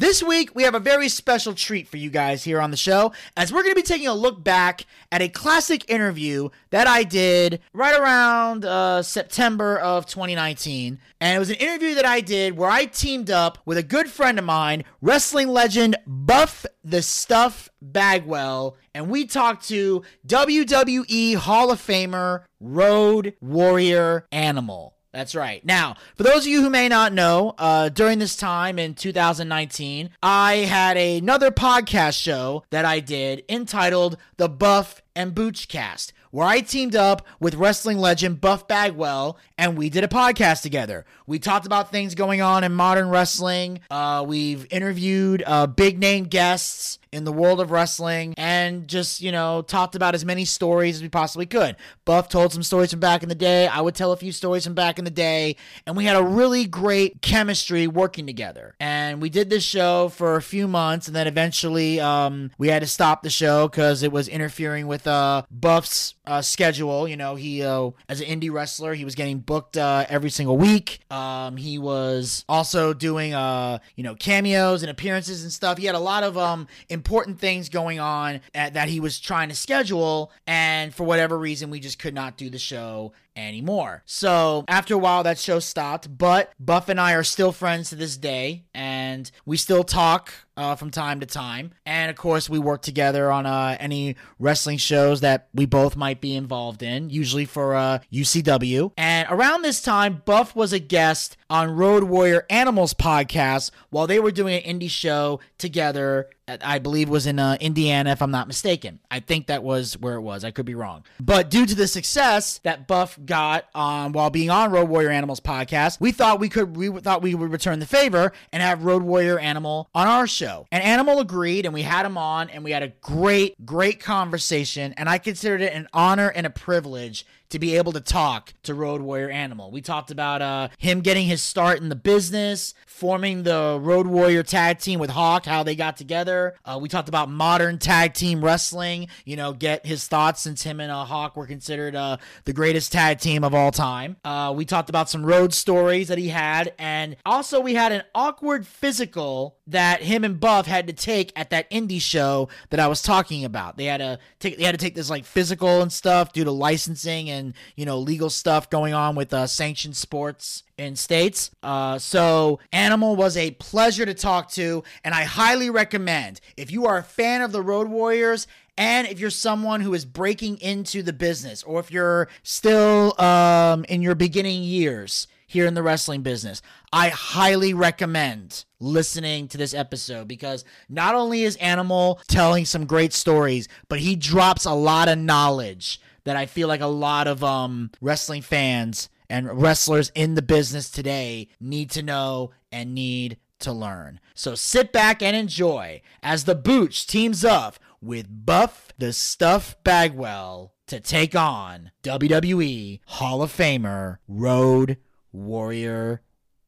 This week, we have a very special treat for you guys here on the show, as we're going to be taking a look back at a classic interview that I did right around uh, September of 2019. And it was an interview that I did where I teamed up with a good friend of mine, wrestling legend Buff the Stuff Bagwell, and we talked to WWE Hall of Famer Road Warrior Animal. That's right. Now, for those of you who may not know, uh, during this time in 2019, I had another podcast show that I did entitled The Buff and Boochcast, where I teamed up with wrestling legend Buff Bagwell and we did a podcast together. We talked about things going on in modern wrestling. Uh, we've interviewed uh, big name guests in the world of wrestling and just, you know, talked about as many stories as we possibly could. Buff told some stories from back in the day. I would tell a few stories from back in the day. And we had a really great chemistry working together. And we did this show for a few months and then eventually um, we had to stop the show because it was interfering with uh, Buff's uh, schedule. You know, he, uh, as an indie wrestler, he was getting booked uh, every single week. Um, he was also doing, uh, you know, cameos and appearances and stuff. He had a lot of um, important things going on at, that he was trying to schedule, and for whatever reason, we just could not do the show anymore. So after a while, that show stopped, but Buff and I are still friends to this day, and we still talk uh, from time to time. And of course, we work together on uh, any wrestling shows that we both might be involved in, usually for uh, UCW. And around this time, Buff was a guest on Road Warrior Animals podcast while they were doing an indie show together. I believe was in uh, Indiana, if I'm not mistaken. I think that was where it was. I could be wrong. But due to the success that Buff got um, while being on Road Warrior Animals podcast, we thought we could we thought we would return the favor and have Road Warrior Animal on our show. And Animal agreed, and we had him on, and we had a great, great conversation. And I considered it an honor and a privilege to be able to talk to Road Warrior Animal. We talked about uh, him getting his start in the business, forming the Road Warrior tag team with Hawk, how they got together. Uh, we talked about modern tag team wrestling, you know, get his thoughts since him and uh, Hawk were considered uh, the greatest tag team of all time. Uh, we talked about some road stories that he had, and also we had an awkward physical that him and Buff had to take at that indie show that I was talking about. They had to take they had to take this like physical and stuff due to licensing and and you know legal stuff going on with uh, sanctioned sports in states. Uh, so Animal was a pleasure to talk to, and I highly recommend if you are a fan of the Road Warriors. And if you're someone who is breaking into the business, or if you're still um, in your beginning years here in the wrestling business, I highly recommend listening to this episode because not only is Animal telling some great stories, but he drops a lot of knowledge that I feel like a lot of um, wrestling fans and wrestlers in the business today need to know and need to learn. So sit back and enjoy as the Booch teams up with Buff the Stuff Bagwell to take on WWE Hall of Famer Road Warrior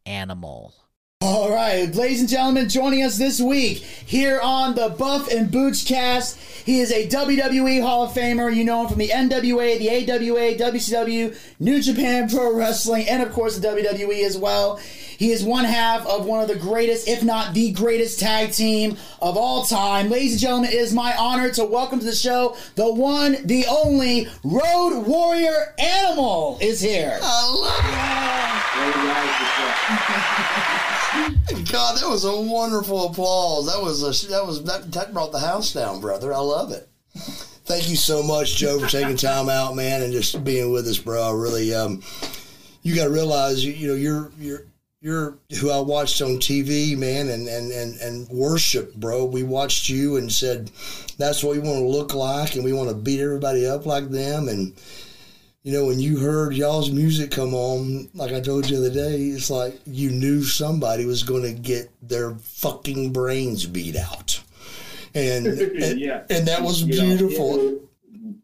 Animal. All right, ladies and gentlemen, joining us this week here on the Buff and Booch cast. He is a WWE Hall of Famer. You know him from the NWA, the AWA, WCW, New Japan Pro Wrestling, and of course the WWE as well. He is one half of one of the greatest, if not the greatest tag team of all time. Ladies and gentlemen, it is my honor to welcome to the show the one, the only Road Warrior Animal is here. God, that was a wonderful applause. That was a, that was that, that brought the house down, brother. I love it. Thank you so much, Joe, for taking time out, man, and just being with us, bro. I really, um, you got to realize, you, you know, you're you're you're who I watched on TV, man, and and and and worship, bro. We watched you and said that's what we want to look like, and we want to beat everybody up like them, and you know, when you heard y'all's music come on, like I told you the other day, it's like you knew somebody was going to get their fucking brains beat out, and and, yeah. and that was you beautiful. Know,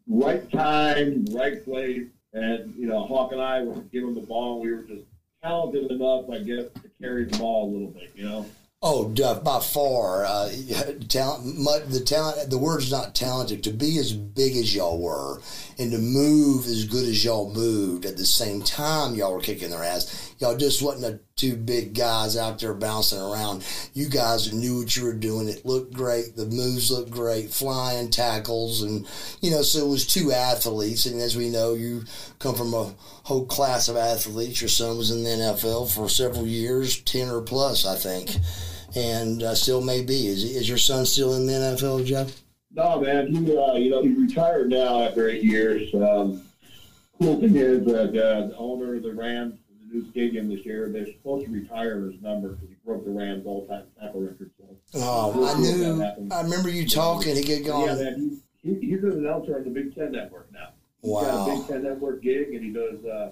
right time, right place, and you know, Hawk and I were giving the ball. We were just talented enough, I guess, to carry the ball a little bit. You know. Oh, by far, uh, talent. The talent. The word's not talented. To be as big as y'all were, and to move as good as y'all moved at the same time, y'all were kicking their ass. Y'all just wasn't a two big guys out there bouncing around. You guys knew what you were doing. It looked great. The moves looked great. Flying tackles, and you know, so it was two athletes. And as we know, you come from a whole class of athletes. Your son was in the NFL for several years, ten or plus, I think and uh, still may be. Is, is your son still in the NFL, Jeff? No, man. He, uh, you know, he retired now after eight years. Um, cool thing is that uh, the owner of the Rams, new stadium this year, they're supposed to retire his number because he broke the Rams all-time tackle record. So, oh, I knew. I remember you talking. He get going. Yeah, man. He, he, he's an announcer on the Big Ten Network now. He's wow. got a Big Ten Network gig, and he does. Uh,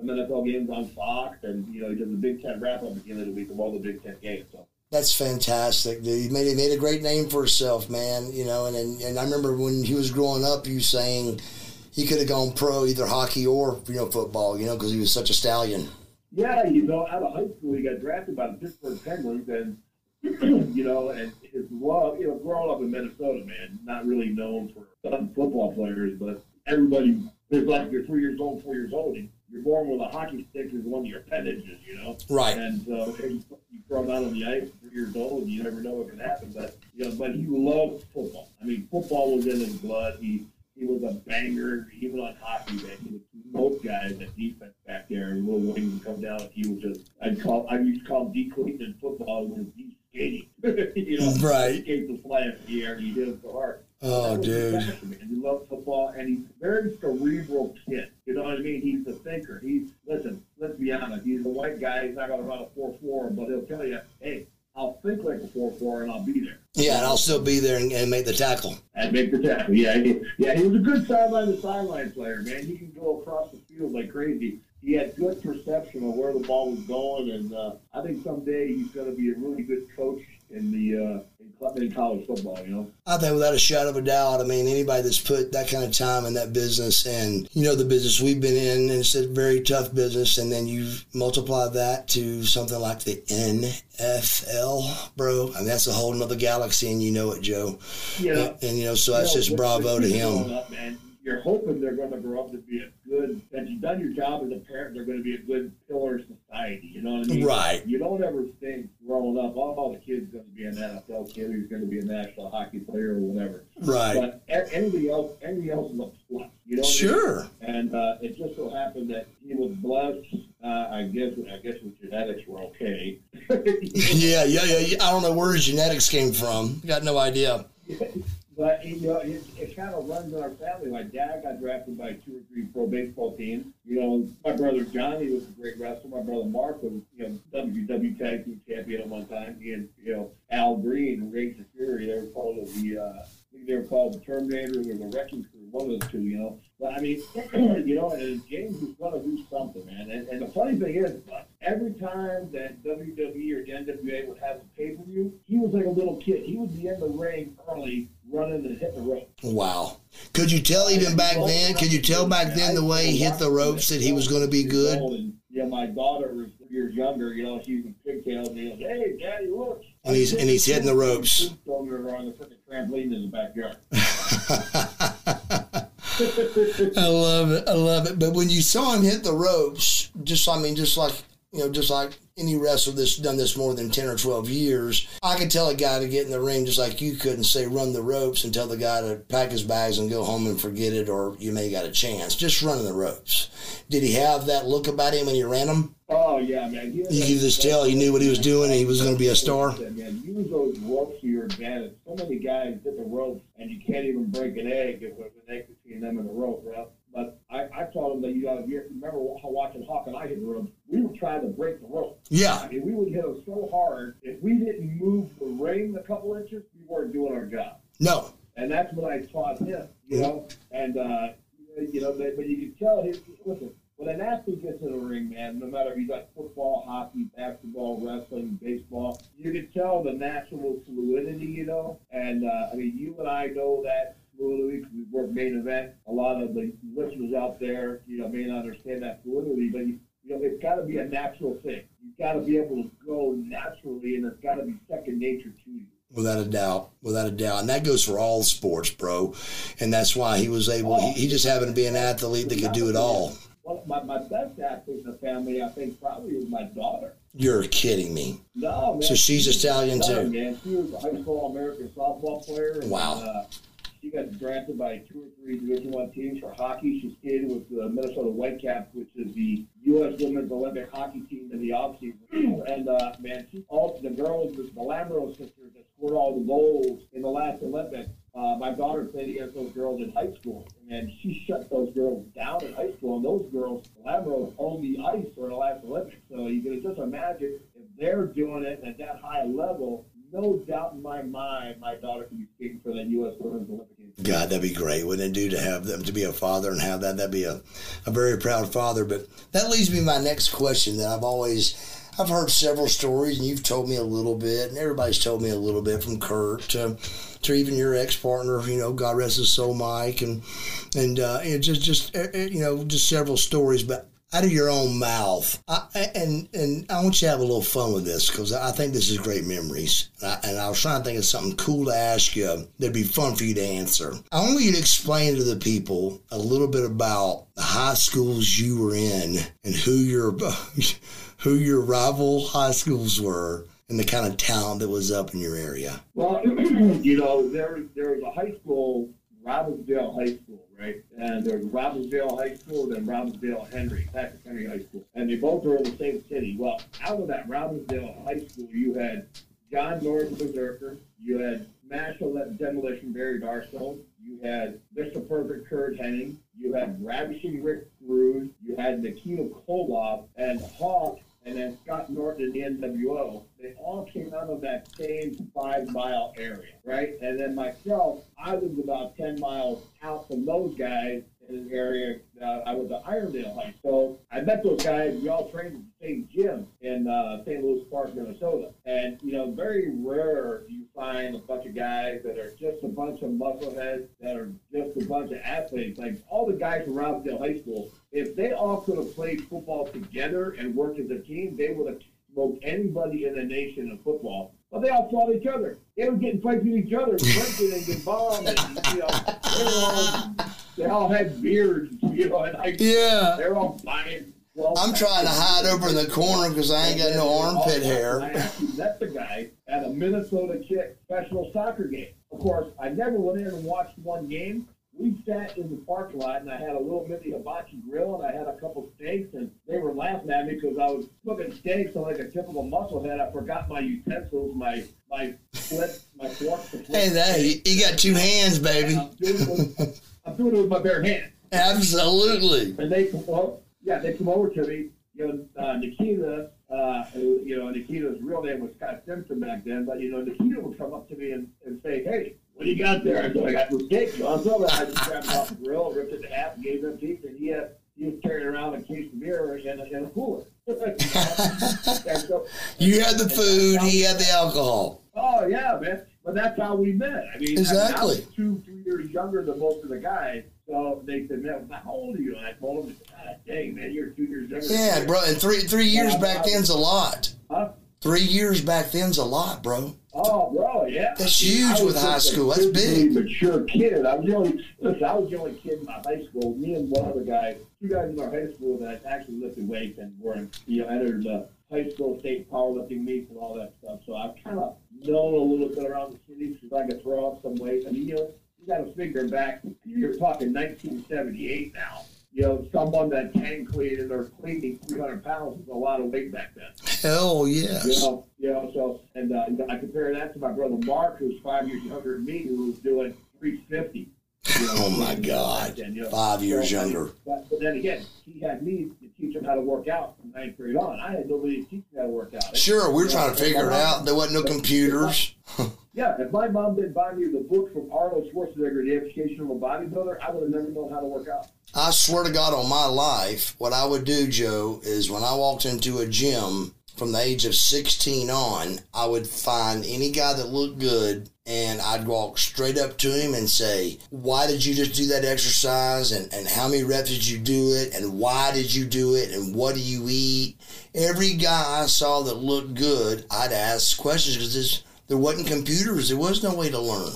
some NFL games on Fox, and you know he does the Big Ten wrap up at the end of the week of all the Big Ten games. So that's fantastic. He made he made a great name for himself, man. You know, and, and and I remember when he was growing up, you saying he could have gone pro either hockey or you know football. You know, because he was such a stallion. Yeah, you know, out of high school, he got drafted by the Pittsburgh Penguins, and you know, and his love, you know, growing up in Minnesota, man, not really known for football players, but everybody is like you're three years old, four years old. And, you're born with a hockey stick is one of your appendages, you know. Right. And uh, you, throw them out on the ice three years old, and you never know what can happen. But you know, but he loved football. I mean, football was in his blood. He he was a banger, even on hockey. Man, he was most guys at defense back there, and Will Wayne would come down. He was just I'd call I used to call him D in football when he's skating. you know, right. He skates the fly up the air, and he did it so hard. Oh, dude. And he loves football, and he's a very cerebral kid. You know what I mean? He's a thinker. He's, listen, let's be honest. He's a white guy. He's not going to run a 4 4, but he'll tell you, hey, I'll think like a 4 4 and I'll be there. Yeah, and I'll still be there and, and make the tackle. And make the tackle. Yeah, he, yeah, he was a good sideline to sideline player, man. He can go across the field like crazy he had good perception of where the ball was going, and uh, I think someday he's going to be a really good coach in the uh, in college football, you know? I think without a shadow of a doubt. I mean, anybody that's put that kind of time in that business and, you know, the business we've been in, and it's a very tough business, and then you multiply that to something like the NFL, bro. I mean, that's a whole nother galaxy, and you know it, Joe. Yeah. And, and you know, so that's just bravo to him. Up, you're hoping they're going to grow up to be a good, that you've done your job as a parent, they're going to be a good pillar of society. You know what I mean? Right. You don't ever think growing up, oh, the kid's going to be an NFL kid, he's going to be a national hockey player or whatever. Right. But anybody else, anybody else is a plus. You know sure. I mean? And uh, it just so happened that he was blessed. Uh, I guess I guess his genetics were okay. yeah, yeah, yeah. I don't know where his genetics came from. Got no idea. But you know, it, it kind of runs in our family. My dad got drafted by two or three pro baseball teams. You know, my brother Johnny was a great wrestler. My brother Mark was, you know, WW Tag Team champion at one time. And you know Al Green, Rage the Fury. They were called the, uh, they were called the Terminator or the Wrecking Crew. One of the two, you know. But I mean, you know, and James was going to do something, man. And, and the funny thing is, every time that WWE or the NWA would have a pay per view, he was like a little kid. He would be in the ring early running and hitting the ropes. Wow. Could you tell even back then? Could you tell back then the way he hit the ropes that he was going to be good? And, yeah, my daughter was years younger. You know, she's in pigtails. And he goes, "Hey, Daddy, look!" And he's and he's hitting the ropes. On the freaking trampoline in the backyard. I love it. I love it. But when you saw him hit the ropes, just I mean, just like you know, just like any wrestler that's done this more than 10 or 12 years, I could tell a guy to get in the ring just like you could and say run the ropes and tell the guy to pack his bags and go home and forget it or you may got a chance. Just running the ropes. Did he have that look about him when he ran them? Oh, yeah, man. You could just tell he knew what he was doing and he was going to be a star. Man, use those ropes to your advantage. So many guys hit the ropes and you can't even break an egg if there's an egg between them and the rope, right? But I, I told him that you got to remember watching Hawk and I hit the rope. We were trying to break the rope. Yeah. I mean, we would hit them so hard. If we didn't move the ring a couple inches, we weren't doing our job. No. And that's what I taught him, you know. And uh, you know, but, but you can tell him. Listen, when an athlete gets in the ring, man, no matter if he's like football, hockey, basketball, wrestling, baseball, you can tell the natural fluidity, you know. And uh, I mean, you and I know that because we work main event. A lot of the listeners out there, you know, may not understand that fluidity, but you, you know, it's got to be a natural thing. You've got to be able to go naturally, and it's got to be second nature to you. Without a doubt, without a doubt, and that goes for all sports, bro. And that's why he was able. He, he just happened to be an athlete that could do it all. Well, my, my best athlete in the family, I think, probably is my daughter. You're kidding me. No, man. So she's Italian No, too. man. She was a high school American softball player. And, Wow. Uh, she got drafted by two or three Division One teams for hockey. She skated with the Minnesota Whitecaps, which is the U.S. Women's Olympic hockey team in the offseason. and uh, man, she all the girls, the, the Lamoureux sisters that scored all the goals in the last Olympics. Uh, my daughter played against those girls in high school, and she shut those girls down in high school. And those girls, the Lamoureux, owned the ice for the last Olympics. So you can just imagine if they're doing it at that high level. No doubt in my mind, my daughter can be U.S. Women's Olympic. God, that'd be great, wouldn't it, do to have them to be a father and have that? That'd be a, a very proud father. But that leads me to my next question that I've always I've heard several stories and you've told me a little bit and everybody's told me a little bit from Kurt to to even your ex partner, you know, God rest his soul, Mike, and and uh, just just uh, uh, you know just several stories, but out of your own mouth. I, and and I want you to have a little fun with this because I think this is great memories. And I, and I was trying to think of something cool to ask you that'd be fun for you to answer. I want you to explain to the people a little bit about the high schools you were in and who your who your rival high schools were and the kind of talent that was up in your area. Well, you know, there there was a high school, Robbinsdale High School, right? And there's Robbinsdale High School, then Robbinsdale Henry, Patrick Henry High School, and they both were in the same city. Well, out of that Robbinsdale High School, you had John Norton Berserker, you had Marshall Demolition Barry Darsow, you had Mr. Perfect Curt Hennig, you had Ravishing Rick Rude, you had Nikita Koloff, and Hawk and then Scott Norton and the NWO, they all came out of that same five mile area, right? And then myself, I was about 10 miles out from those guys in an area. Uh, I was at Irondale High. So I met those guys. We all trained at the same gym in uh, St. Louis Park, Minnesota. And, you know, very rare do you find a bunch of guys that are just a bunch of muscleheads, that are just a bunch of athletes. Like all the guys from Robbinsdale High School, if they all could have played football together and worked as a team, they would have smoked anybody in the nation in football. But they all fought each other. They were getting fights with each other, drinking and getting bombed, and you know, they, were all, they all had beards, you know, and I, Yeah. they're all buying. Well, I'm trying to hide over in the corner because I ain't got no armpit hair. actually met the guy at a Minnesota Kicks professional soccer game. Of course, I never went in and watched one game. We sat in the parking lot, and I had a little mini hibachi grill, and I had a couple steaks, and they were laughing at me because I was cooking steaks so like a typical musclehead. I forgot my utensils, my my flip, my fork. flip Hey, that you, you got two hands, baby. I'm doing, it with, I'm doing it with my bare hand. Absolutely. And they come over, yeah, they come over to me. You know, uh, Nikita, uh, you know, Nikita's real name was Scott Simpson back then, but you know, Nikita would come up to me and, and say, "Hey, what do you got there?" I said, "I got some steak." So I. I just grabbed it off the grill, ripped it in half, gave him a piece, and he had he was carrying around a case of beer in a, in a cooler. And so- You had the food, he had the alcohol. Oh yeah, man. But that's how we met. I mean, Exactly. I, was two, three years younger than most of the guys. So they said, "Man, how old are you?" And I told them, "God dang, man, you're two years younger." Yeah, me." bro. And three three years back then's a lot. Huh? Three years back then's a lot, bro. Oh, bro, yeah. That's huge with high school. That's big. Mature kid. I was the only. Listen, I was the only kid in my high school. Me and one other guy, two guys in our high school that actually lifted weights and were, you know, entered the high school state powerlifting meets and all that stuff. So I've kind of known a little bit around the city because I could throw up some weight. I mean, you know, you got to figure back. You're talking 1978 now. You know, someone that can clean and they're cleaning 300 pounds is a lot of weight back then. Hell You yes. know, you know, so and uh, I compare that to my brother Mark, who's five years younger than me, who was doing 350. You know, Oh my God. then, you know. Five years So, younger. But, but then again, he had me to teach him how to work out from ninth grade on. I had nobody to teach me how to work out. Sure, we were trying to figure it out. There wasn't no computers. Yeah, if my mom didn't buy me the book from Arnold Schwarzenegger, The Education of a Bodybuilder, I would have never known how to work out. I swear to God on my life, what I would do, Joe, is when I walked into a gym from the age of 16 on, I would find any guy that looked good and I'd walk straight up to him and say, Why did you just do that exercise? And, and how many reps did you do it? And why did you do it? And what do you eat? Every guy I saw that looked good, I'd ask questions because there wasn't computers, there was no way to learn.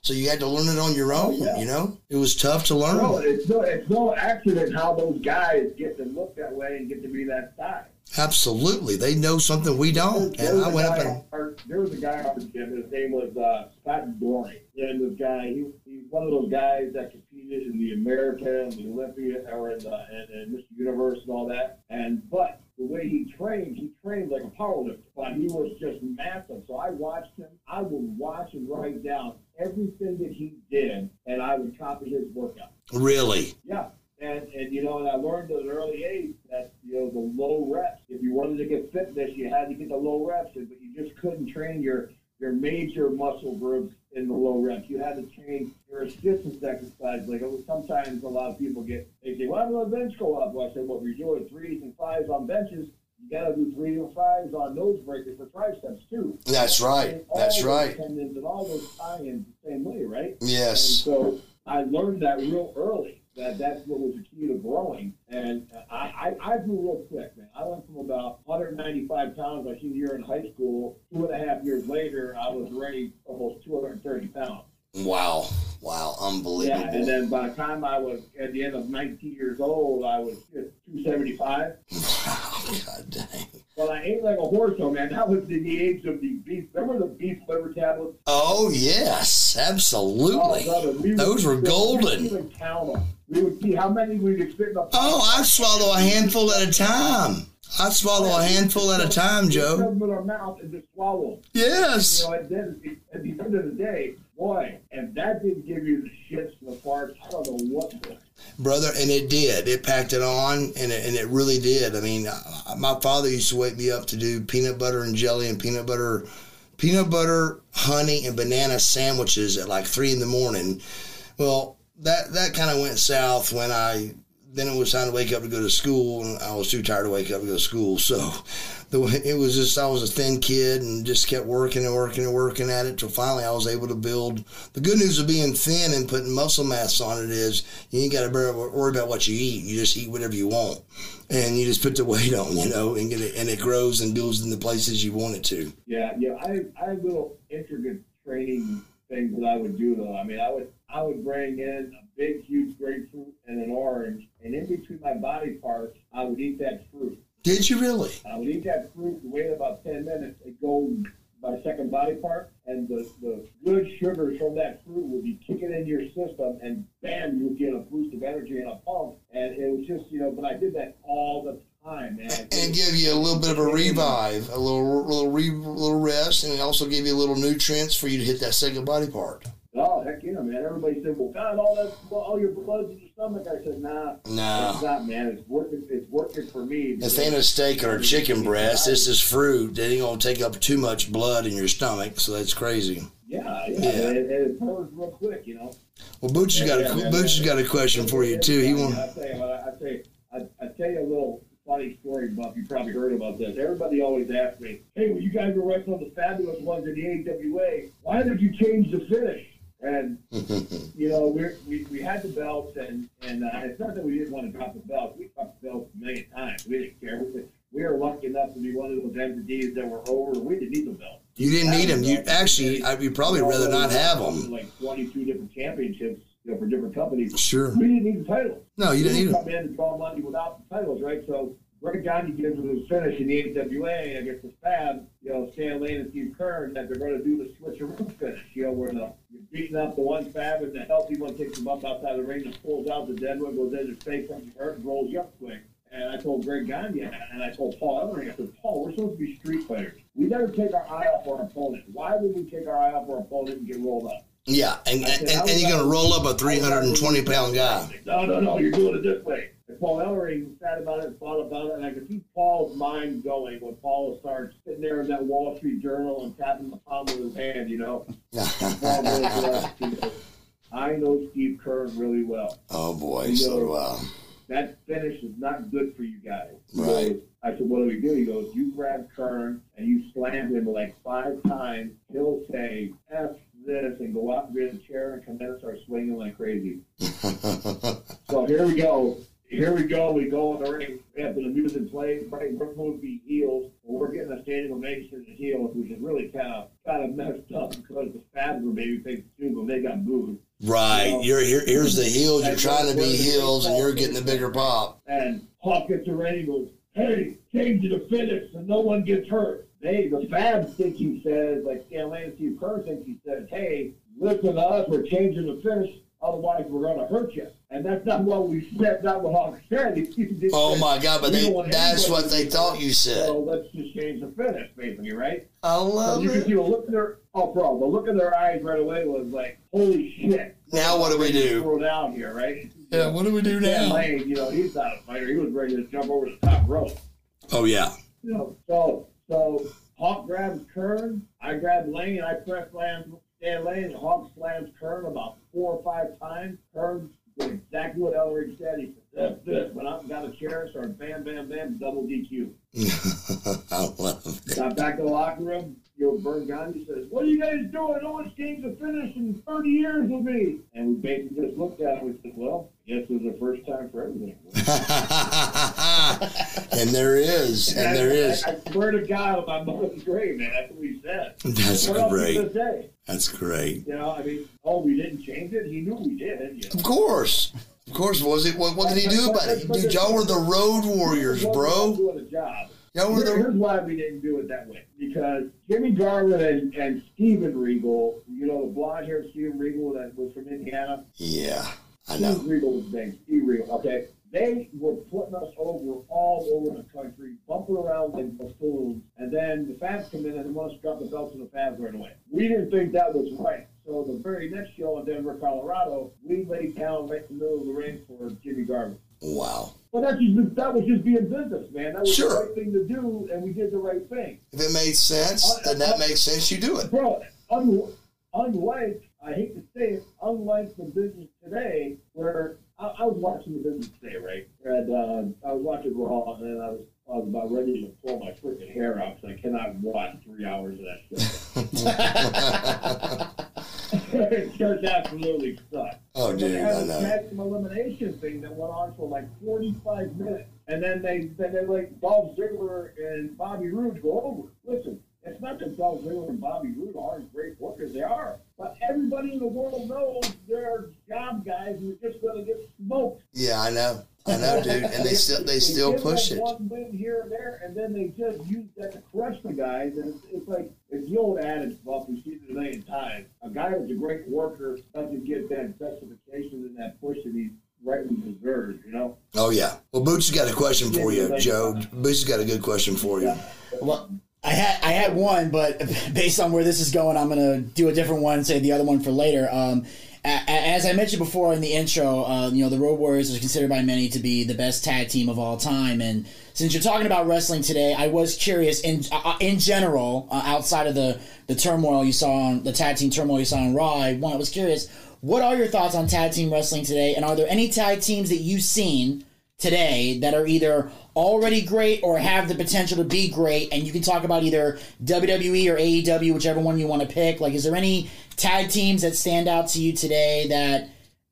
So you had to learn it on your own, oh, yeah. you know? It was tough to learn. No, it's no, it's no accident how those guys get to look that way and get to be that size. Absolutely. They know something we don't. There, and I went up and. Our, there was a guy on the gym, his name was uh, Scott Doring. And this guy, he, he was one of those guys that competed in the American, the Olympia, or in, the, in, in Mr. Universe and all that. And But the way he trained, he trained like a powerlifter, but he was just massive. So I watched him. I would watch and write down everything that he did, and I would copy his workout. Really? Yeah. And, and you know, and I learned at an early age that you know the low reps. If you wanted to get fitness, you had to get the low reps, but you just couldn't train your your major muscle groups in the low reps. You had to train your assistance exercise. Like was, sometimes a lot of people get they say, "Why did the bench go up?" Well, I said, "Well, if you're doing threes and fives on benches, you got to do three and fives on nose breakers for triceps too. That's right. That's right. Tendons and all those tie-ins the same way, right? Yes. And so I learned that real early. That that's what was the key to growing, and I, I, I grew real quick, man. I went from about 195 pounds my senior year in high school. Two and a half years later, I was already almost 230 pounds. Wow. Wow. Unbelievable. Yeah, and then by the time I was at the end of 19 years old, I was 275. Wow, God dang. Well, I ate like a horse, though, man. That was in the age of the beef. Remember the beef liver tablets? Oh, yes. Absolutely. Oh, we Those were golden. We would count them. We would see how many we could fit in the Oh, I'd swallow a handful at a time. I'd swallow a handful at a time, Joe. Put them in our mouth and just swallow. Yes. You know, at the, at the end of the day, boy, and that didn't give you the shits and the farts. I don't know what Brother, and it did. It packed it on, and it, and it really did. I mean, my father used to wake me up to do peanut butter and jelly and peanut butter, peanut butter, honey, and banana sandwiches at like three in the morning. Well, that that kind of went south when I then it was time to wake up to go to school, and I was too tired to wake up to go to school. So the, it was just I was a thin kid and just kept working and working and working at it till finally I was able to build. The good news of being thin and putting muscle mass on it is you ain't got to worry about what you eat. You just eat whatever you want, and you just put the weight on, you know, and get it, and it grows and builds in the places you want it to. Yeah, yeah. I I have little intricate training things that I would do though. I mean, I would I would bring in a big, huge grapefruit and an orange, and in between my body parts, I would eat that fruit. Did you really? I would eat that fruit wait about ten minutes. It go my second body part, and the, the good sugars from that fruit would be kicking into your system, and bam, you would get a boost of energy and a pump. And it was just, you know, but I did that all the time, man. And give you a little bit of a revive, a little little re, little rest, and it also give you a little nutrients for you to hit that second body part. Oh heck yeah, man! Everybody said, "Well, God, all that, all your blood's in your stomach." I said, "Nah, nah, it's not, man. It's working. It's working for me." This ain't a steak or a chicken breast. This is fruit. It ain't gonna take up too much blood in your stomach, so that's crazy. Yeah, yeah, yeah. And it, it burns real quick, you know. Well, Booch has got a Booch has got a question for you too. He want. I tell you, I tell you, I, I tell you a little funny story, Buff. You probably heard about this. Everybody always asks me, "Hey, when you guys were wrestling the fabulous ones in the AWA, why did you change the finish?" And you know, we're, we we had the belts, and and uh, it's not that we didn't want to drop the belts. We dropped the belts a million times. We didn't care. We, we were lucky enough to be one of those entities that were over. We didn't need the belt. You didn't need them. You actually, I'd be probably rather not have them. Like twenty-two different championships, you know, for different companies. Sure. We didn't need the titles. No, you didn't need them. Come in and draw money without the titles, right? So Greg Gagne gives us his finish in the AWA against the Fab, you know, Stan Lane and Steve Keirn, that they're going to do the switcheroo finish, you know, where the, you're beating up the one Fab and the healthy one takes him up outside the ring and pulls out the dead one, goes in his face, comes hurt, and rolls you up quick. And I told Greg Gagne, and I told Paul Ellering, I said, Paul, we're supposed to be street fighters. We never take our eye off our opponent. Why would we take our eye off our opponent and get rolled up? Yeah, and, said, and, and you're going to roll up a 320 pound guy. No, no, no, you're doing it this way. Paul Ellering sat about it and thought about it, and I could see Paul's mind going when Paul starts sitting there in that Wall Street Journal and tapping the palm of his hand, you know. Paul goes, I know Steve Keirn really well. Oh boy, so uh, that finish is not good for you guys. Right. I said, what do we do? He goes, you grab Keirn and you slam him like five times. He'll say, F this, and go out and get a chair and come in and start swinging like crazy. so here we go. Here we go. We go in the ring. After the music plays, we're supposed to be heels. Well, we're getting a standing ovation as heels, which is really kind of kind of messed up because the Fabs were baby faces too, but they got booed. Right. You know, You're here. Here's the heels. You're trying to be heels, and you're getting the bigger pop. And Hawk gets and goes, hey, change to the finish so no one gets hurt. They, the Fabs think he says, like Stan Lane and Steve Keirn thinks he says, hey, listen to us, we're changing the finish, otherwise we're going to hurt you. And that's not what we said, not what Hawk said. He, he Oh said, my God! But they, that's what they thought you So said. let's just change the finish, basically, right? I So love you can see the look in their, oh, bro, the look in their eyes right away was like, holy shit. Now what do we do? Throw down here, right? Yeah. What do we do now? Lane, you know, he's not a fighter. He was ready to jump over the top rope. Oh yeah. You know, so so Hawk grabs Keirn, I grab Lane, and I press slam Dan Lane, Hawk slams Keirn about four or five times. Did exactly what Ellering said. He said, that's. Went out and got a chair, started bam, bam, bam, double DQ. I love it. Got back to the locker room. You know, Verne Gagne says, What are you guys doing? No one's games to finish in 30 years with me. And we basically just looked at him and said, Well, guess it was the first time for everything. and there is, and there is. I, I swear to God, on my mother's grave, man, that's what we said. That's what great. That's great. You know, I mean, oh, we didn't change it. He knew we did. You know? Of course. Of course. Was it? What, what did he do about it? Dude, y'all were the road warriors, bro. Doing a job. Y'all were the. Here's why we didn't do it that way. Because Jimmy Garvin and, and Steven Regal, you know, the blonde haired Steven Regal that was from Indiana. Yeah, I Steve know. Regal was his name. Steve Regal. Okay. They were putting us over all over the country, bumping around like buffoons, and then the Fabs come in and they want us to drop the belts to the Fabs right away. We didn't think that was right. So the very next show in Denver, Colorado, we laid down right in the middle of the ring for Jimmy Garvin. Wow. Well, that's just, that was just being business, man. That was Sure. the right thing to do, and we did the right thing. If it made sense, then that makes sense. You do it. Bro, un- unlike, I hate to say it, unlike the business today, where I, I was watching the business today, right? And uh, I was watching Raw, and then I was, I was about ready to pull my freaking hair out because I cannot watch three hours of that shit. it just absolutely sucked. Oh, dude, they I had a know. maximum elimination thing that went on for like 45 minutes. And then they then they like Dolph Ziggler and Bobby Roode go over. Listen, it's not that Dolph Ziggler and Bobby Roode aren't great workers. They are. But everybody in the world knows they're job guys who are just going to get smoked. Yeah, I know. I know, dude. And they still they still give push them it. One win here and there, and then they just use that to crush the guys. And it's, it's like it's the old adage, Buff. We've seen it a million times. A guy who's a great worker doesn't get that justification and that push that he rightly deserves. You know. Oh yeah. Well, Booch has got a question for you, Joe. Booch has got a good question for you. Well, I had I had one, but based on where this is going, I'm gonna do a different one. Say the other one for later. Um, a- a- as I mentioned before in the intro, uh, you know the Road Warriors are considered by many to be the best tag team of all time. And since you're talking about wrestling today, I was curious in uh, in general, uh, outside of the the turmoil you saw on the tag team turmoil you saw on Raw. I I was curious, what are your thoughts on tag team wrestling today? And are there any tag teams that you've seen? Today that are either already great or have the potential to be great and you can talk about either WWE or AEW whichever one you want to pick like is there any tag teams that stand out to you today that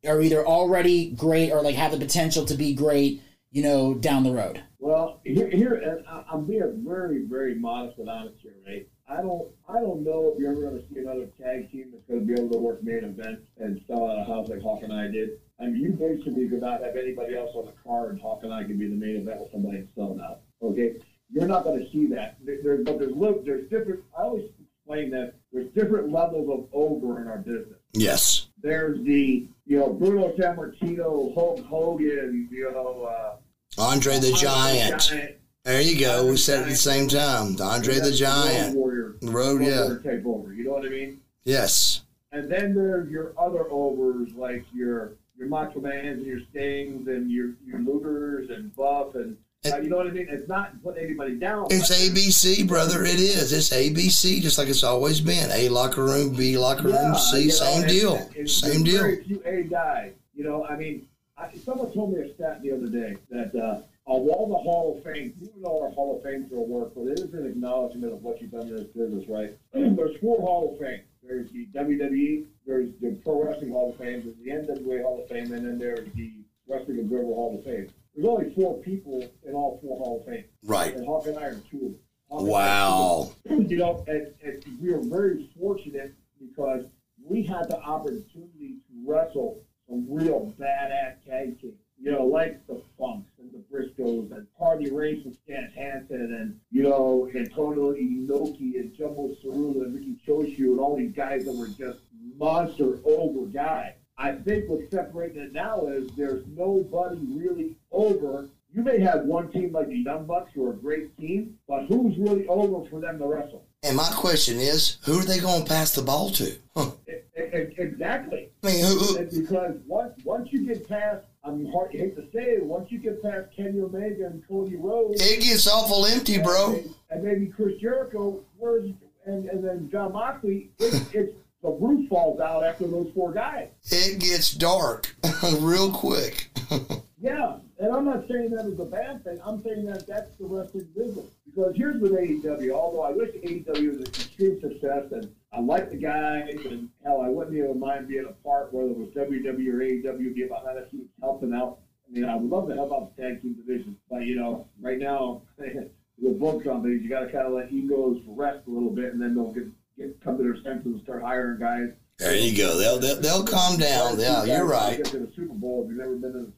are either already great or like have the potential to be great you know down the road Well, here, here I'm being very, very modest and honest here, right? I don't, I don't know if you're ever going to see another tag team that's going to be able to work main event and sell out a house like Hawk and I did. I mean, you basically could not have anybody else on the card, and Hawk and I could be the main event with somebody and sell out. Okay, you're not going to see that. There, but there's there's different. I always explain that there's different levels of over in our business Yes. there's the you know Bruno Sammartino, Hulk Hogan, you know uh, Andre the Giant. Giant There you go. We said it at the same time. Andre the Giant. Warrior, Road, yeah. Take over. You know what I mean? Yes. And then there's your other overs like your your Macho Mans and your Stings and your your Lugers and Buff and uh, you know what I mean. It's not putting anybody down. It's ABC, brother. It is. It's ABC, just like it's always been. A locker room, B locker room, C, you know, same and- deal. and- and Same deal. Very few A guys. You know, I mean, I, someone told me a stat the other day that uh, of all the Hall of Fame, even though our Hall of Fames will work, but it is an acknowledgement of what you've done in this business, right? Mm-hmm. there's four Hall of Fame. There's the WWE, there's the Pro Wrestling Hall of Fame, there's the NWA Hall of Fame, and then there's the Wrestling Observer Hall of Fame. There's only four people in all four Hall of Fame. Right. And Hawk and I are two of them. Hawk are Wow. two. You know, and, and we were very fortunate because we had the opportunity to wrestle some real badass tag teams. You know, like the the Briscoes and Harley Race and Stan Hansen and, you know, Antonio Inoki and Jumbo Tsuruta and Riki Choshu and all these guys that were just monster over guys. I think what's separating it now is there's nobody really over. You may have one team like the Young Bucks who are a great team, but who's really over for them to wrestle? And my question is, who are they going to pass the ball to? Huh. Exactly. I mean, who, who, because once once you get past, I'm hard, I hate to say it, once you get past Kenny Omega and Cody Rhodes, it gets awful empty, bro. and, and maybe Chris Jericho, where's and, and then Jon Moxley, it's, it's the roof falls out after those four guys. It gets dark real quick. Yeah, and I'm not saying that is a bad thing. I'm saying that that's the wrestling business. Because here's with AEW, although I wish AEW was an extreme success, and I like the guys, and hell, I wouldn't even mind being a part, whether it was WWE or AEW, be about that team helping out. I mean, I would love to help out the tag team division, but you know, right now, with both companies, you got to kind of let egos rest a little bit, and then they'll get, get come to their senses and start hiring guys. There you go. They'll, they'll, they'll calm down. Yeah, you're right. Get to the Super Bowl if you've never been to the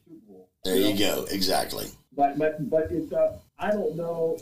There you go. Exactly. But but but it's uh I don't know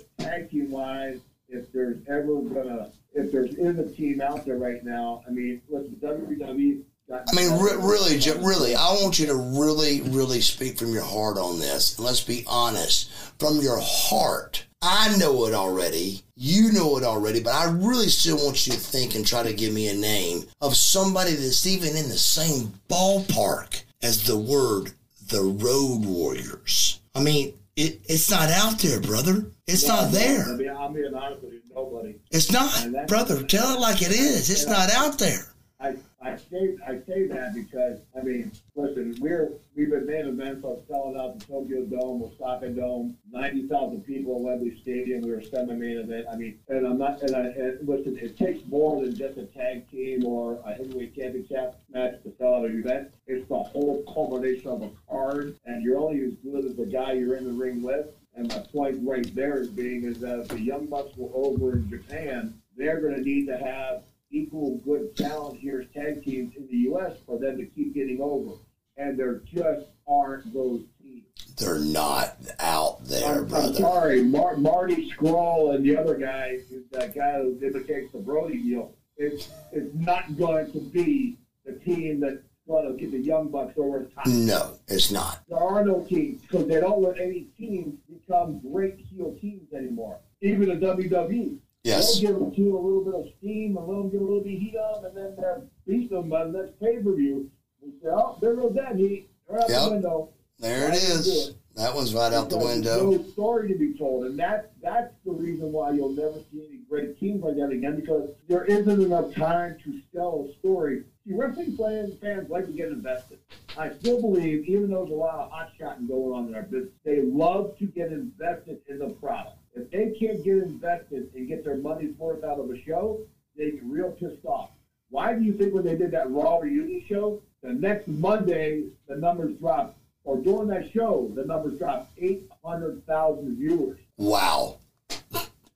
team wise if there's ever gonna if there's is a team out there right now. I mean, listen, WWE. I mean, re- really, really, I want you to really, really speak from your heart on this. And let's be honest. From your heart, I know it already. You know it already, but I really still want you to think and try to give me a name of somebody that's even in the same ballpark as the word the Road Warriors. I mean, it, it's not out there, brother. It's not I there. mean, I'm being honest with you, nobody. It's not, brother. Tell it like it is. It's not out there. I, I say I say that because I mean, listen, we're we've been main events of selling out the Tokyo Dome, Osaka Dome, ninety thousand people in Wembley Stadium. We were semi-main event. I mean, and I'm not. And, I, and listen, it takes more than just a tag team or a heavyweight championship match to sell out an event. It's the whole culmination of a card, and you're only as good as the guy you're in the ring with. And my point right there is being is that if the Young Bucks were over in Japan, they're going to need to have equal good talent here as tag teams in the U.S. for them to keep getting over. And there just aren't those teams. They're not out there, I'm, I'm brother. sorry, Mar- Marty Scurll and the other guy, that guy who imitates the Brody deal, it's, it's not going to be the team that's going to get the Young Bucks over the top. No, it's not. There are no teams because they don't let any teams become great heel teams anymore. Even the WWE. Yes. They'll give them to a little bit of steam and let them get a little bit of heat on them, and then they're beat them by the next pay per view. We say, oh, there goes that heat. They're out Yep. the window. There it Why do you do is. it? That one's right out the window. There's no story to be told, and that's that's the reason why you'll never see any great teams like that again because there isn't enough time to tell a story. See, wrestling fans, fans like to get invested. I still believe, even though there's a lot of hot shotting going on in our business, they love to get invested in the product. If they can't get invested and get their money's worth out of a show, they get real pissed off. Why do you think when they did that Raw reunion show, the next Monday the numbers dropped, or during that show the numbers dropped eight hundred thousand viewers Wow.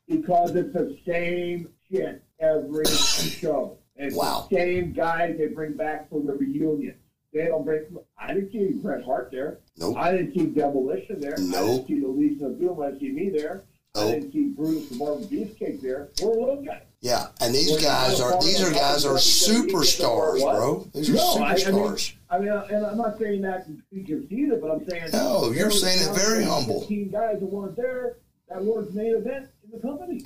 because it's the same shit every show. It's Wow. the same guys they bring back for the reunion. They don't bring. I didn't see Bret Hart there. Nope. I didn't see Demolition there. Nope. I didn't see the Legion of Doom. I didn't see me there. I Nope. didn't see Brutus the Barber Beefcake there. We're little guys. Yeah, and these guys are these are guys are superstars, bro. These are No, I- I mean- superstars. I mean, uh, and I'm not saying that to be conceited, but I'm saying No, you're saying it very humble. 15 guys that weren't there that weren't main event in the company.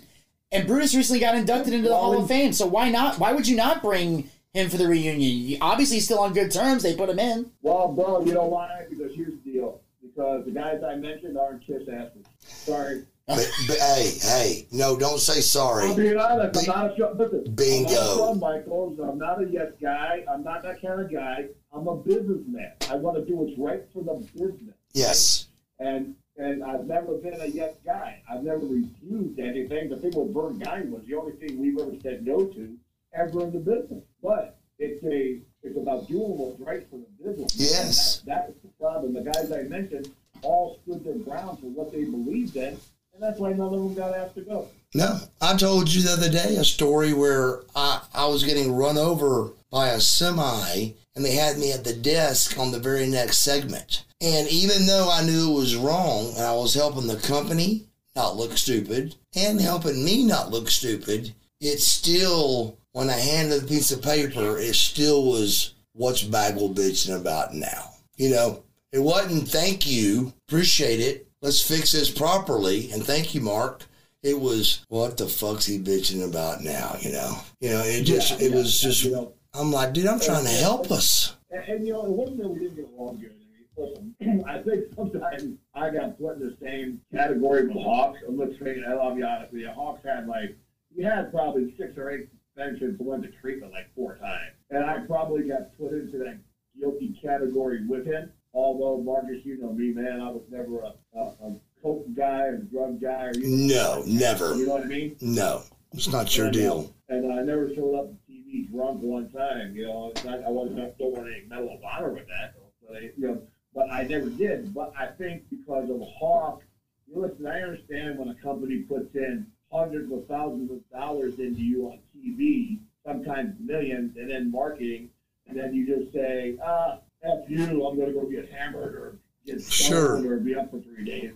And Brutus recently got inducted into the Hall of Fame, so why not? Why would you not bring him for the reunion? You- Obviously, he's still on good terms. They put him in. Well, bro, you don't want why? Because here's the deal. Because the guys I mentioned aren't kiss asses. Sorry. But, but hey, hey, no, don't say I'm sorry. being honest. I'm not a. Listen, Bingo. I'm not a Shawn Michaels. I'm not a yes guy. I'm not that kind of guy. I'm a businessman. I want to do what's right for the business. Yes, And And I've never been a yes guy. I've never refused anything. The thing with Verne Gagne was the only thing we've ever said no to ever in the business. But it's a it's about doing what's right for the business. Yes. That, that's the problem. The guys I mentioned all stood their ground for what they believed in, and that's why none of them got asked to go. No, I told you the other day a story where I, I was getting run over by a semi and they had me at the desk on the very next segment. And even though I knew it was wrong and I was helping the company not look stupid and helping me not look stupid, it still, when I handed the piece of paper, it still was what's Bagwell bitching about now. You know, it wasn't thank you, appreciate it, let's fix this properly, and thank you, Mark it was what the fuck's he bitching about now? You know, you know, it just yeah, it yeah, was just. You know, I'm like, dude, I'm trying to help us. And, and you know, it wasn't that we didn't get along good. I mean, listen, I think sometimes I got put in the same category with Hawks. I'm let's say, I'll be honest with you, Hawks had like we had probably six or eight suspensions, went to treatment like four times, and I probably got put into that guilty category with him. Although Marcus, you know me, man, I was never a, a, a coke guy or drug guy? Or no, never. You know what I mean? No, it's not your and, deal. Uh, and I never showed up on TV drunk one time. You know, it's not, I wasn't don't want any medal of honor with that. But I, you know, but I never did. But I think because of Hawk, you know, listen, I understand when a company puts in hundreds of thousands of dollars into you on TV, sometimes millions, and then marketing, and then you just say, ah, F you, I'm going to go get hammered or get stoned sure. or be up for three days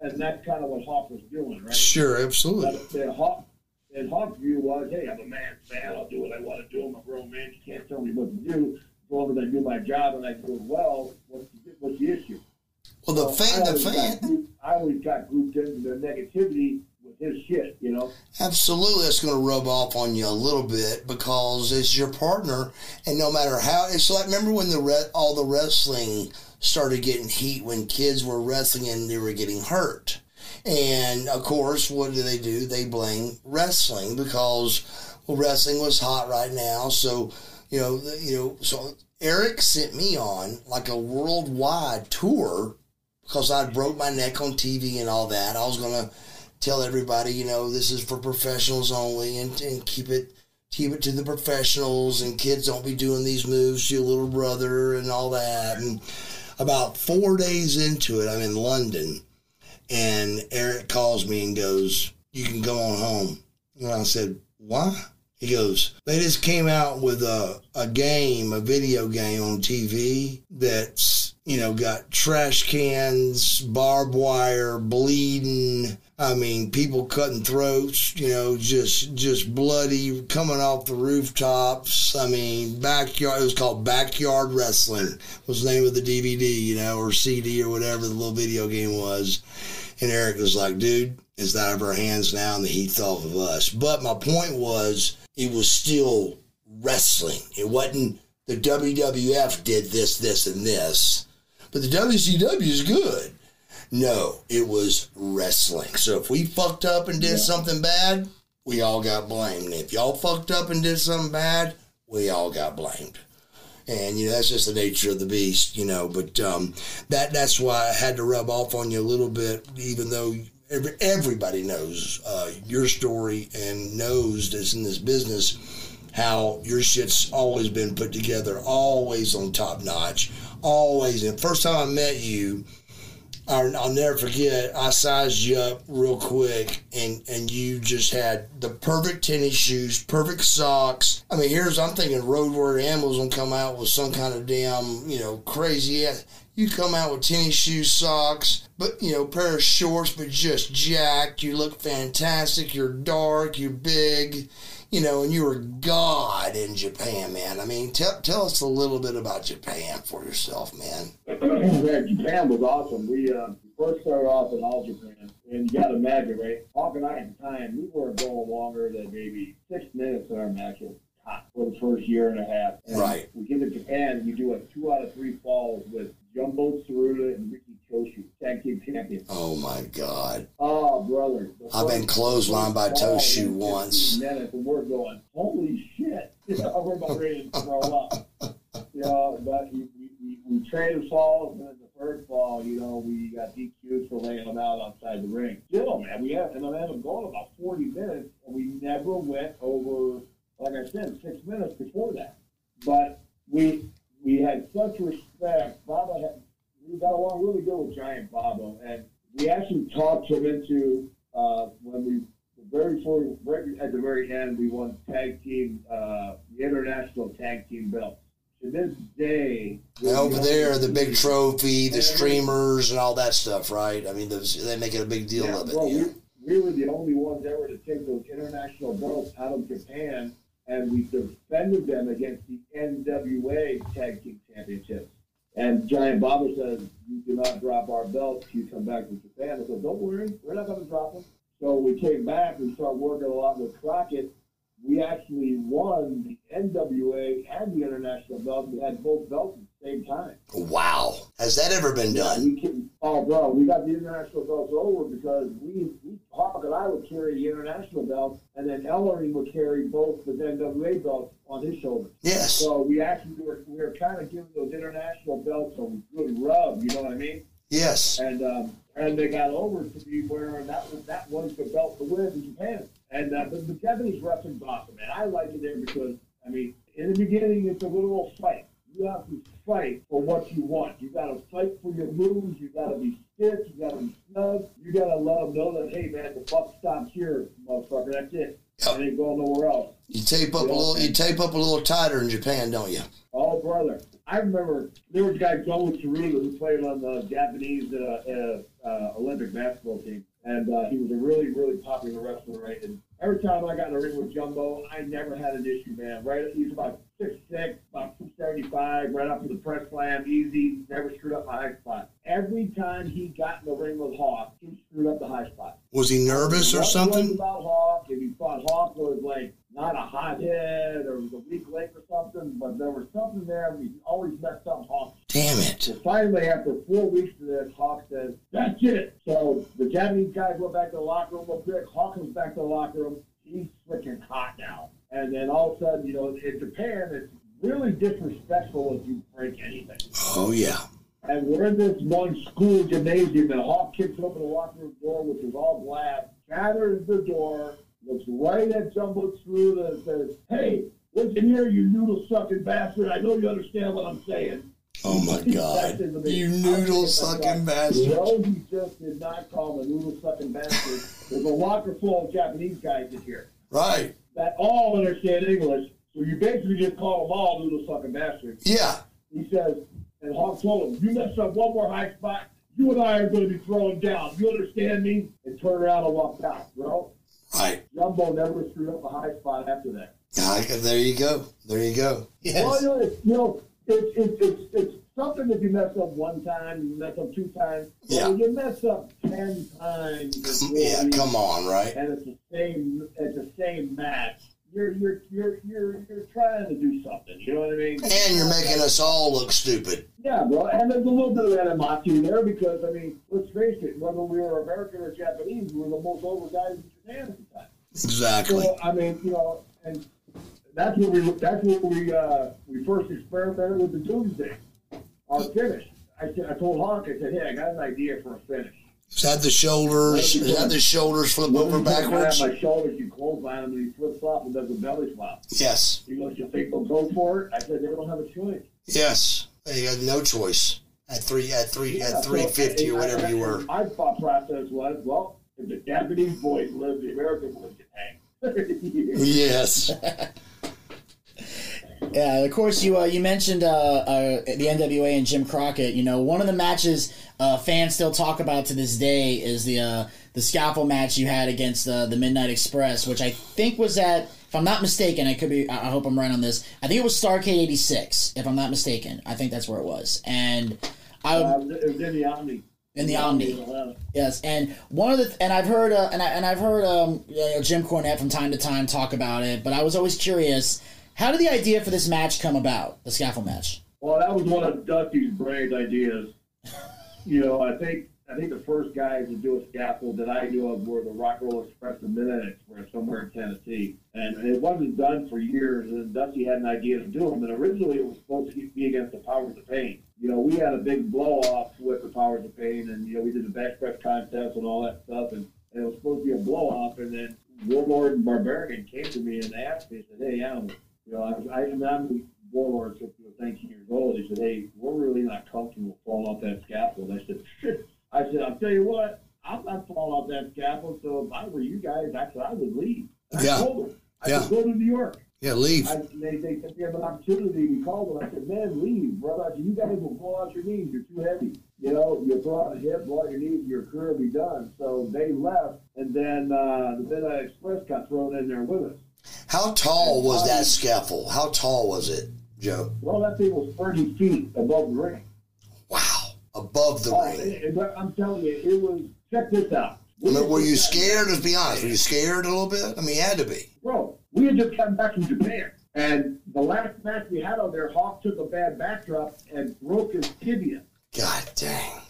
and that's kind of what Hawk was doing, right? Sure, absolutely. But Hawk, and Hawk's view was, hey, I'm a man, man, I'll do what I want to do. I'm a grown man. You can't tell me what to do. As long as I do my job and I do it well, what's the, what's the issue? Well, the so fan, the fan. I always got grouped into the negativity his shit, you know. Absolutely, that's going to rub off on you a little bit because it's your partner, and no matter how, it's like remember when the re- all the wrestling started getting heat when kids were wrestling and they were getting hurt. And of course, what do they do? They blame wrestling because well, wrestling was hot right now. So, you know, you know, so Eric sent me on like a worldwide tour because I broke my neck on TV and all that. I was gonna tell everybody, you know, this is for professionals only, and, and keep it keep it to the professionals, and kids don't be doing these moves to your little brother and all that. And about four days into it, I'm in London, and Eric calls me and goes, You can go on home. And I said, Why? He goes, They just came out with a, a game, a video game on TV that's, you know, got trash cans, barbed wire, bleeding, I mean, people cutting throats, you know, just just bloody coming off the rooftops. I mean, backyard. It was called Backyard Wrestling. Was the name of the DVD, you know, or CD or whatever the little video game was. And Eric was like, "Dude, it's out of our hands now, and the heat's off of us." But my point was, it was still wrestling. It wasn't the WWF did this, this, and this, but the WCW is good. No, it was wrestling. So if we fucked up and did yeah. something bad, we all got blamed. If y'all fucked up and did something bad, we all got blamed. And you know that's just the nature of the beast, you know. But um, that that's why I had to rub off on you a little bit, even though every, everybody knows uh, your story and knows this in this business how your shit's always been put together, always on top notch, always. And first time I met you, I'll, I'll never forget. I sized you up real quick, and and you just had the perfect tennis shoes, perfect socks. I mean, here's I'm thinking Road Warrior Animals will come out with some kind of damn you know crazy. You come out with tennis shoes, socks, but you know pair of shorts, but just jacked. You look fantastic. You're dark. You're big you know, and you were God in Japan, man. I mean, tell tell us a little bit about Japan for yourself, man. Japan was awesome. We uh, first started off in all Japan, and you got to imagine, right? Hawk and I at the time, we weren't going longer than maybe six minutes in our matches top for the first year and a half. And right. We get to Japan, we do a two out of three falls with Jumbo Tsuruta and Riki Choshu, tag team champion. Oh my God. Oh, brother. I've been clotheslined by Choshu once. Minutes and we're going, holy shit. we're about ready to throw up. You know, but we, we, we, traded falls, and then the third fall, you know, we got DQ excuse for laying them out outside the ring. Still, man, we had, and I had them going about 40 minutes, and we never went over, like I said, six minutes before that. But we we had such respect. Baba had, we got along really good with Giant Baba, and we actually talked him into uh, when we very first, right at the very end, we won tag team, uh, the international tag team belt. To this day, over there, the big trophy, the streamers, and all that stuff, right? I mean, those, they make it a big deal yeah, of it. Well, yeah. we, we were the only ones ever to take those international belts out of Japan, and we defended them against the NWA Tag Team Championships. And Giant Baba says, "You do not drop our belts. You come back to Japan." I said, "Don't worry, we're not going to drop them." So we came back and started working a lot with Crockett. We actually won the NWA and the international belt. We had both belts same time. Wow. Has that ever been done? Can, oh, bro, we got the international belts over because we, we Hawk and I would carry the international belt, and then Ellering would carry both the NWA belts on his shoulders. Yes. So we actually were, we were kind of giving those international belts a good rub, you know what I mean? Yes. And um, and they got over to be wearing that was that was the belt to win in Japan. And uh, but the Japanese wrestling's awesome, man. I like it there because I mean, in the beginning, it's a little fight. You have to fight for what you want. You got to fight for your moves. You got to be stiff. You got to be snug. You got to let them know that hey, man, the buck stops here, motherfucker. That's it. Yep. It ain't going nowhere else. You tape up a little. You tape up a little tighter in Japan, don't you? Oh, brother. I remember there was a guy, Joe Tsuruta, who played on the Japanese uh, uh, uh, Olympic basketball team. And uh, he was a really, really popular wrestler, right? And every time I got in a ring with Jumbo, I never had an issue, man. Right? He's about six six, about 275, right off to the press slam, easy, never screwed up my high spot. Every time he got in the ring with Hawk, he screwed up the high spot. Was he nervous or something? about Hawk, if he thought Hawk was like not a hot head or was a weak link or something, but there was something there. He always messed up Hawk. Damn it. So finally, after four weeks of this, Hawk says, "That's it." So the Japanese guys went back to the locker room real quick. Hawk comes back to the locker room. He's freaking hot now. And then all of a sudden, you know, in Japan, it's really disrespectful if you break anything. Oh yeah. And we're in this one school gymnasium, and Hawk kicks open the locker room door, which is all glass, shatters the door, looks right at Jumbo Tsuruta and says, Hey, listen here, you noodle sucking bastard. I know you understand what I'm saying. Oh my God. You noodle sucking bastard. No, he just did not call him a noodle sucking bastard. There's a locker full of Japanese guys in here Right. That all understand English. So you basically just call them all little sucking bastards. Yeah. He says, and Hawk told him, you mess up one more high spot, you and I are going to be thrown down. You understand me? And turn around and walk out. bro. Right. Jumbo never screwed up a high spot after that. There you go. There you go. Well, Yes. you know, it's, you know, it's, it's, it's, it's something if you mess up one time, you mess up two times. Yeah. When you mess up ten times, Yeah. Come on. Right. and it's the same, it's the same match. You're, you're, you're, you're, you're trying to do something. You know what I mean? And you're making us all look stupid. Yeah, bro. And there's a little bit of animosity there because, I mean, let's face it, whether we were American or Japanese, we were the most over guys in Japan at the time. Exactly. So, I mean, you know, and that's where we that's where we uh, we first experimented with the Doomsday, Uh, our finish. I said, I told Hawk, I said, hey, I got an idea for a finish. Is that the shoulders? Is that the shoulders flip over backwards? I have my shoulders, you clothesline him, and he flips off and does a belly flop. Yes. He goes, you think they'll go for it? I said, they don't have a choice. Yes. They had no choice. At three, at three, Yeah, at so, three fifty or whatever I- you were. My thought process was, well, if the Japanese boys live, the American boys hang. Yes. Yeah, of course you uh, you mentioned uh, uh, the NWA and Jim Crockett. You know, one of the matches uh, fans still talk about to this day is the uh, the scaffold match you had against uh, the Midnight Express, which I think was at, if I'm not mistaken, I could be. I hope I'm right on this. I think it was Starcade '86, if I'm not mistaken. I think that's where it was, and I it was in the Omni. in the Omni. Yes, and one of the and I've heard uh, and I and I've heard um, you know, Jim Cornette from time to time talk about it, but I was always curious. How did the idea for this match come about? The scaffold match. Well, that was one of Dusty's great ideas. You know, I think I think the first guys to do a scaffold that I knew of were the Rock Roll Express and Express somewhere in Tennessee, and it wasn't done for years. And Dusty had an idea to do them, and originally it was supposed to be against the Powers of Pain. you know, we had a big blow off with the Powers of Pain, and you know, we did the press contest and all that stuff, and, and it was supposed to be a blow off, and then Warlord and Barbarian came to me and asked me, said, "Hey, Alan, you know, I, was, I I'm Warlord, so you know, 19 years old." He said, "Hey, we're really not comfortable falling off that scaffold." I said, "I said, I'll tell you what." I'm not falling off that scaffold, so if I were you guys, I said I would leave. I Yeah. told them. I Yeah. said, go to New York. Yeah, leave. I, they, they said, yeah, but opportunity. We called them. I said, man, leave, brother. I said, you guys will fall out your knees. You're too heavy. You know, you throw out the hip, blow out your knees, your career will be done. So they left, and then uh, the Midnight Express got thrown in there with us. How tall was that scaffold? How tall was it, Joe? Well, that thing was 30 feet above the ring. Wow, above the Oh, ring. it- it- I'm telling you, it was. Check this out. I mean, were you scared? Let's be honest. Were you scared a little bit? I mean, you had to be. Bro, we had just come back from Japan, and the last match we had on there, Hawk took a bad backdrop and broke his tibia. God dang.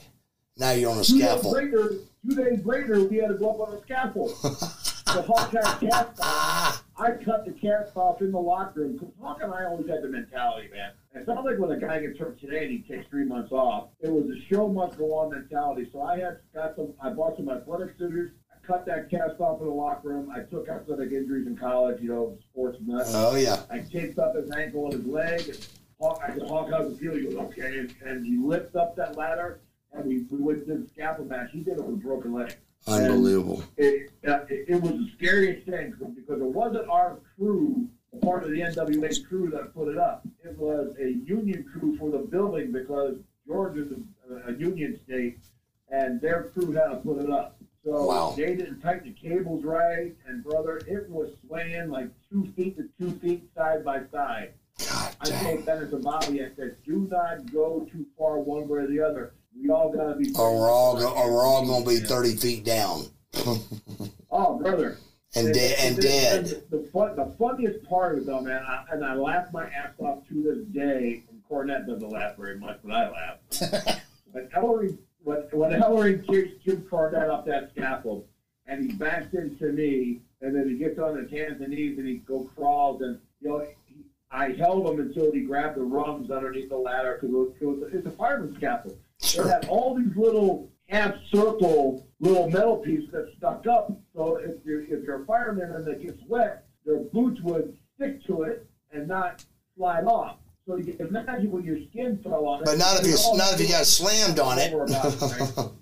Now you're on a Two days scaffold. later, two days later, we had to go up on a scaffold. the a cast off. I cut the cast off in the locker room because Hawk and I always had the mentality, man. It's not like when a guy gets hurt today and he takes three months off. It was a show must go on mentality. So I had got some. I bought some athletic scissors. I cut that cast off in the locker room. I took athletic injuries in college. You know, sports nuts. Oh yeah. I taped up his ankle and his leg. And Hawk, I said, Hawk, how's it feel? He goes, okay. And, and he lifts up that ladder, and we, we went to the scaffold match. He did it with a broken leg. Unbelievable. It, uh, it, it was the scariest thing because it wasn't our crew, part of the NWA crew that put it up. It was a union crew for the building because Georgia's a, a union state, and their crew had to put it up. So Wow. they didn't tighten the cables right, and brother, it was swaying like two feet to two feet side by side. God I told. Dennis and Bobby, I said, do not go too far one way or the other. We all got to be. Or we're all go, or we're all going to be 30 feet down Oh, brother. and dead and dead. The, the, fun, the funniest part of it, though, man, I, and I laugh my ass off to this day, and Cornette doesn't laugh very much, but I laugh. when Ellering, when, when Ellering kicks Jim Cornette up that scaffold, and he backs into me, and then he gets on his hands and knees, and he go crawls, and, you know, I held him until he grabbed the rungs underneath the ladder, because it was, it was, it's a fireman's scaffold. Sure. It had all these little half circle little metal pieces that stuck up. So if you're if you're a fireman and it gets wet, their boots would stick to it and not slide off. So you can imagine when your skin fell on it. But not if you not if you got slammed on it. it, right?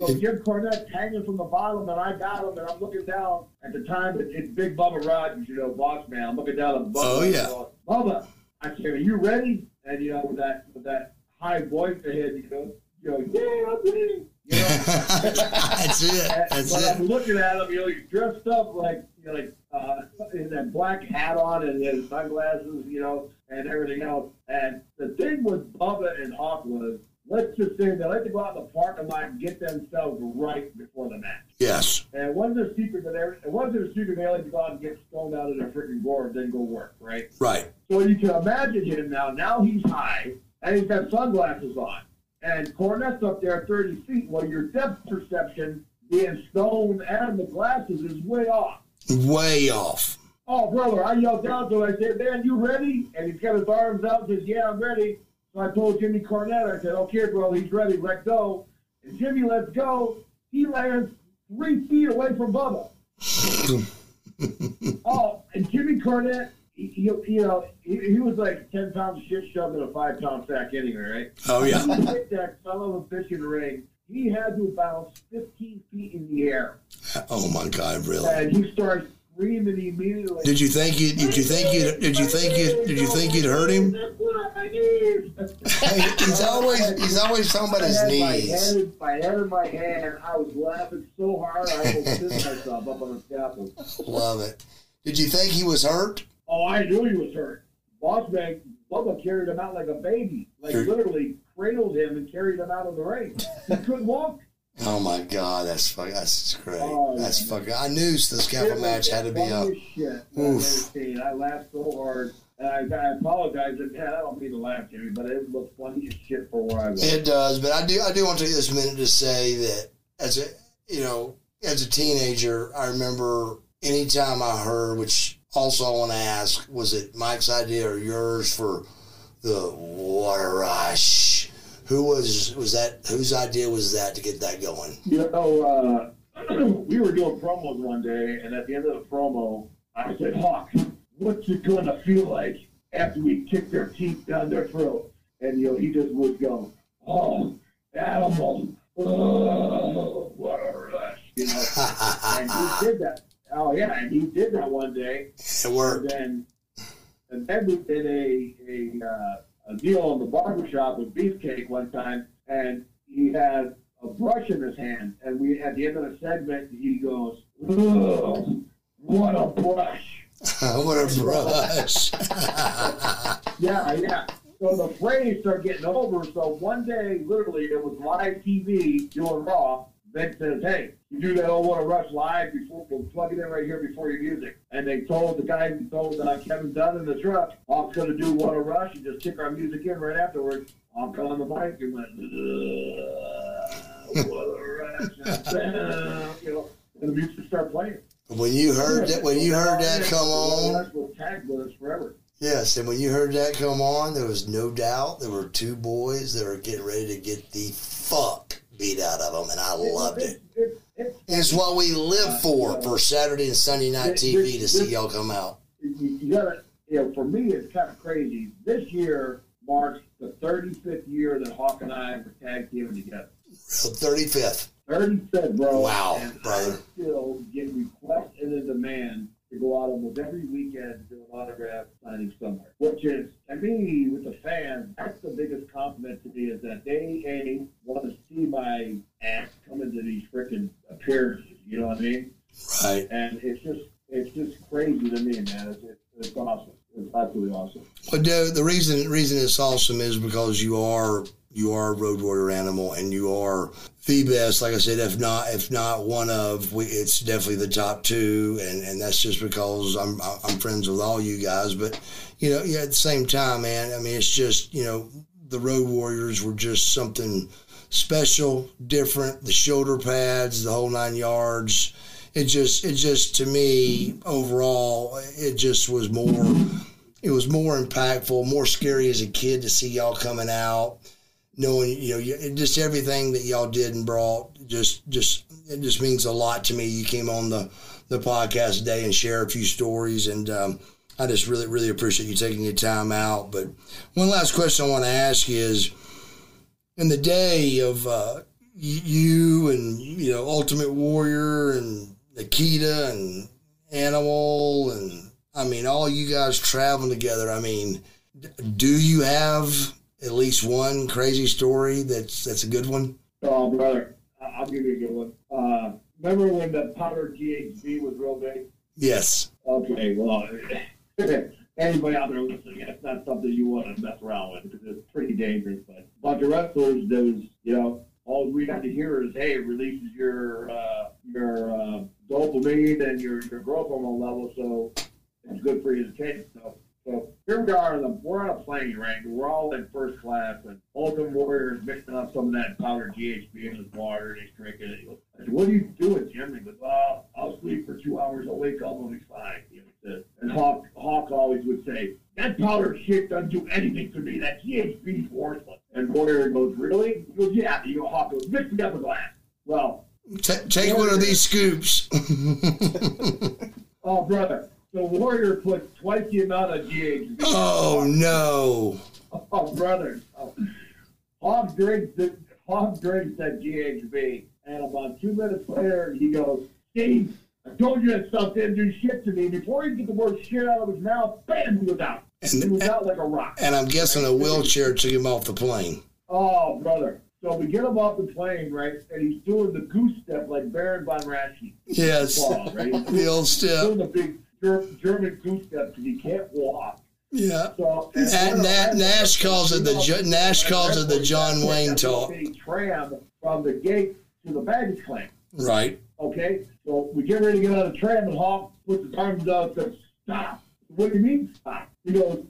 So Jim Cornette's hanging from the bottom, and I got him, and I'm looking down. At the time, it, it's Big Bubba Rogers, you know, boss man. I'm looking down at Bubba. Oh, yeah. Going, Bubba, I said, "Are you ready?" And you know, with that with that high voice ahead, you go, you go, "Yeah, I'm ready." You know. That's it. That's but I'm it. looking at him, you know, he's dressed up like, you know, like uh, in that black hat on and his sunglasses, you know, and everything else. And the thing with Bubba and Hawk was, let's just say they like to go out in the parking lot and get themselves right before the match. Yes. And wasn't a secret that every, it wasn't a secret they like to go out and get stoned out of their freaking gourd, then go work, right? Right. So you can imagine him now. Now he's high, and he's got sunglasses on. And Cornette's up there 30 feet. Well, your depth perception, being stoned and the glasses, is way off. Way off. Oh, brother, I yelled down to him. I said, man, you ready? And he's got his arms out and says, yeah, I'm ready. So I told Jimmy Cornette, I said, okay, bro, he's ready. Let go. And Jimmy lets go. He lands three feet away from Bubba. oh, and Jimmy Cornette, he, he, you uh, know, he, he was like 10 pounds of shit shoved in a five pound sack anyway, right? Oh yeah. He hit that son of a bitch in the ring. He had to bounce 15 feet in the air. Uh, oh my God, really? And he started screaming immediately. Did you think you? Did you think you? Did you think you? Did you think you'd hurt him? He's always he's always talking about his I had my knees. head, my head in my hand. I was laughing so hard I almost pissed myself up on the scaffold. Love it. Did you think he was hurt? Oh, I knew he was hurt. Boss man, Bubba carried him out like a baby. Like literally cradled him and carried him out of the ring. He couldn't walk. Oh my God, that's fuck. That's great. Oh, That's yeah. fucking. I knew this was match had to be up. Shit Oof. I laughed so hard. And I, I apologize. Man, I don't mean to laugh, Jimmy, but it was funny as shit for where I was. It does, but I do. I do want to take this minute to say that as a you know as a teenager, I remember anytime I heard, which also I want to ask, was it Mike's idea or yours for the water rush. Who was was that? Whose idea was that to get that going? You know, uh, we were doing promos one day, and at the end of the promo, I said, Hawk, what's it going to feel like after we kick their teeth down their throat? And, you know, he just would go, oh, animal, oh, what a rush, you know. and he did that. Oh, yeah, and he did that one day. It worked. And then, and then we did a, a, uh, a deal in the barbershop with Beefcake one time, and he had a brush in his hand, and we at the end of the segment, he goes, what a brush!" what a brush. Yeah, yeah. So the phrase started getting over. So one day, literally, it was live TV doing Raw. Vince says, "Hey, you do that old What a Rush live before we'll plug it in right here before your music." And they told the guy who told uh, Kevin Dunn in the truck, "I'm going to do What a Rush and just kick our music in right afterwards." I'm on the mic and went, "Ugh, "What a Rush!" And, you know, and the music started playing. when you heard that, when you heard that come on, Rush was tagged with us forever. yes, and when you heard that come on, there was no doubt there were two boys that were getting ready to get the fuck beat out of them, and I loved it. It- it- It's what we live for for Saturday and Sunday night TV to see y'all come out. you, gotta, you know, for me, it's kind of crazy. This year marks the 35th year that Hawk and I were tag teaming together. Thirty fifth. 35th, bro. Wow, brother. I still get requests and a demand to go out almost every weekend to do an autograph signing somewhere. Which is, to me, with the fans, that's the biggest compliment to me is that they, A, want to see my ass come into these freaking appearances. You know what I mean? Right. And it's just, it's just crazy to me, man. It's, it's, it's awesome. It's absolutely awesome. Well, Joe, uh, the reason reason it's awesome is because you are you are a road warrior animal, and you are the best. Like I said, if not if not one of, we, it's definitely the top two, and, and that's just because I'm I'm friends with all you guys. But you know, yeah, at the same time, man, I mean, it's just you know, the road warriors were just something special, different. The shoulder pads, the whole nine yards. It just it just to me overall, it just was more it was more impactful, more scary as a kid to see y'all coming out, knowing you know you- just everything that y'all did and brought. Just just it just means a lot to me. You came on the the podcast today and share a few stories, and um, I just really really appreciate you taking your time out. But one last question I want to ask is, in the day of uh, you and you know Ultimate Warrior and Nikita and Animal and I mean all you guys traveling together. I mean, do you have at least one crazy story that's that's a good one? Oh, brother, I'll give you a good one. Uh, remember when the powder GHB was real big? Yes. Okay, well, anybody out there listening, that's not something you want to mess around with because it's pretty dangerous. But a bunch of wrestlers, those, you know, all we have to hear is, hey, it releases your uh, your uh, dopamine and your, your growth hormone level, so it's good for you to take. So, so here we are, the, we're on a plane, right? We're all in first class, and Ultimate Warrior is mixing up some of that powdered GHB in his water, and he's drinking it. He goes, I said, what are you doing, Jim? He goes, oh, I'll sleep for two hours, I'll wake up, I'll be fine. You know, he. And Hawk, Hawk always would say, that powdered shit doesn't do anything to me. That GHB's worthless. And Warrior goes, really? He goes, yeah. You go, Hawk goes, mix me up a glass. Well, Ta take one of these scoops. oh, brother. The Warrior puts twice the amount of GHB. oh no. Oh, brother. Oh. Hawk drinks the Hawk drinks that GHB, and about two minutes later, he goes, "Steve, I told you that stuff didn't do shit to me." Before he could get the word shit out of his mouth, bam, he was out. He was out like a rock. And I'm guessing a wheelchair took him off the plane. Oh, brother. So we get him off the plane, right? And he's doing the goose step like Baron von Raschke. Yes. Claw, right? The old step. doing the big German goose step because he can't walk. Yeah. So And Na- Nash calls it the Jo- Nash calls it the John Wayne talk. Tram from the gate to the baggage claim. Right. Okay, so we get ready to get on the tram, and Hawk puts his arms out and says, "Stop." What do you mean stop? He goes,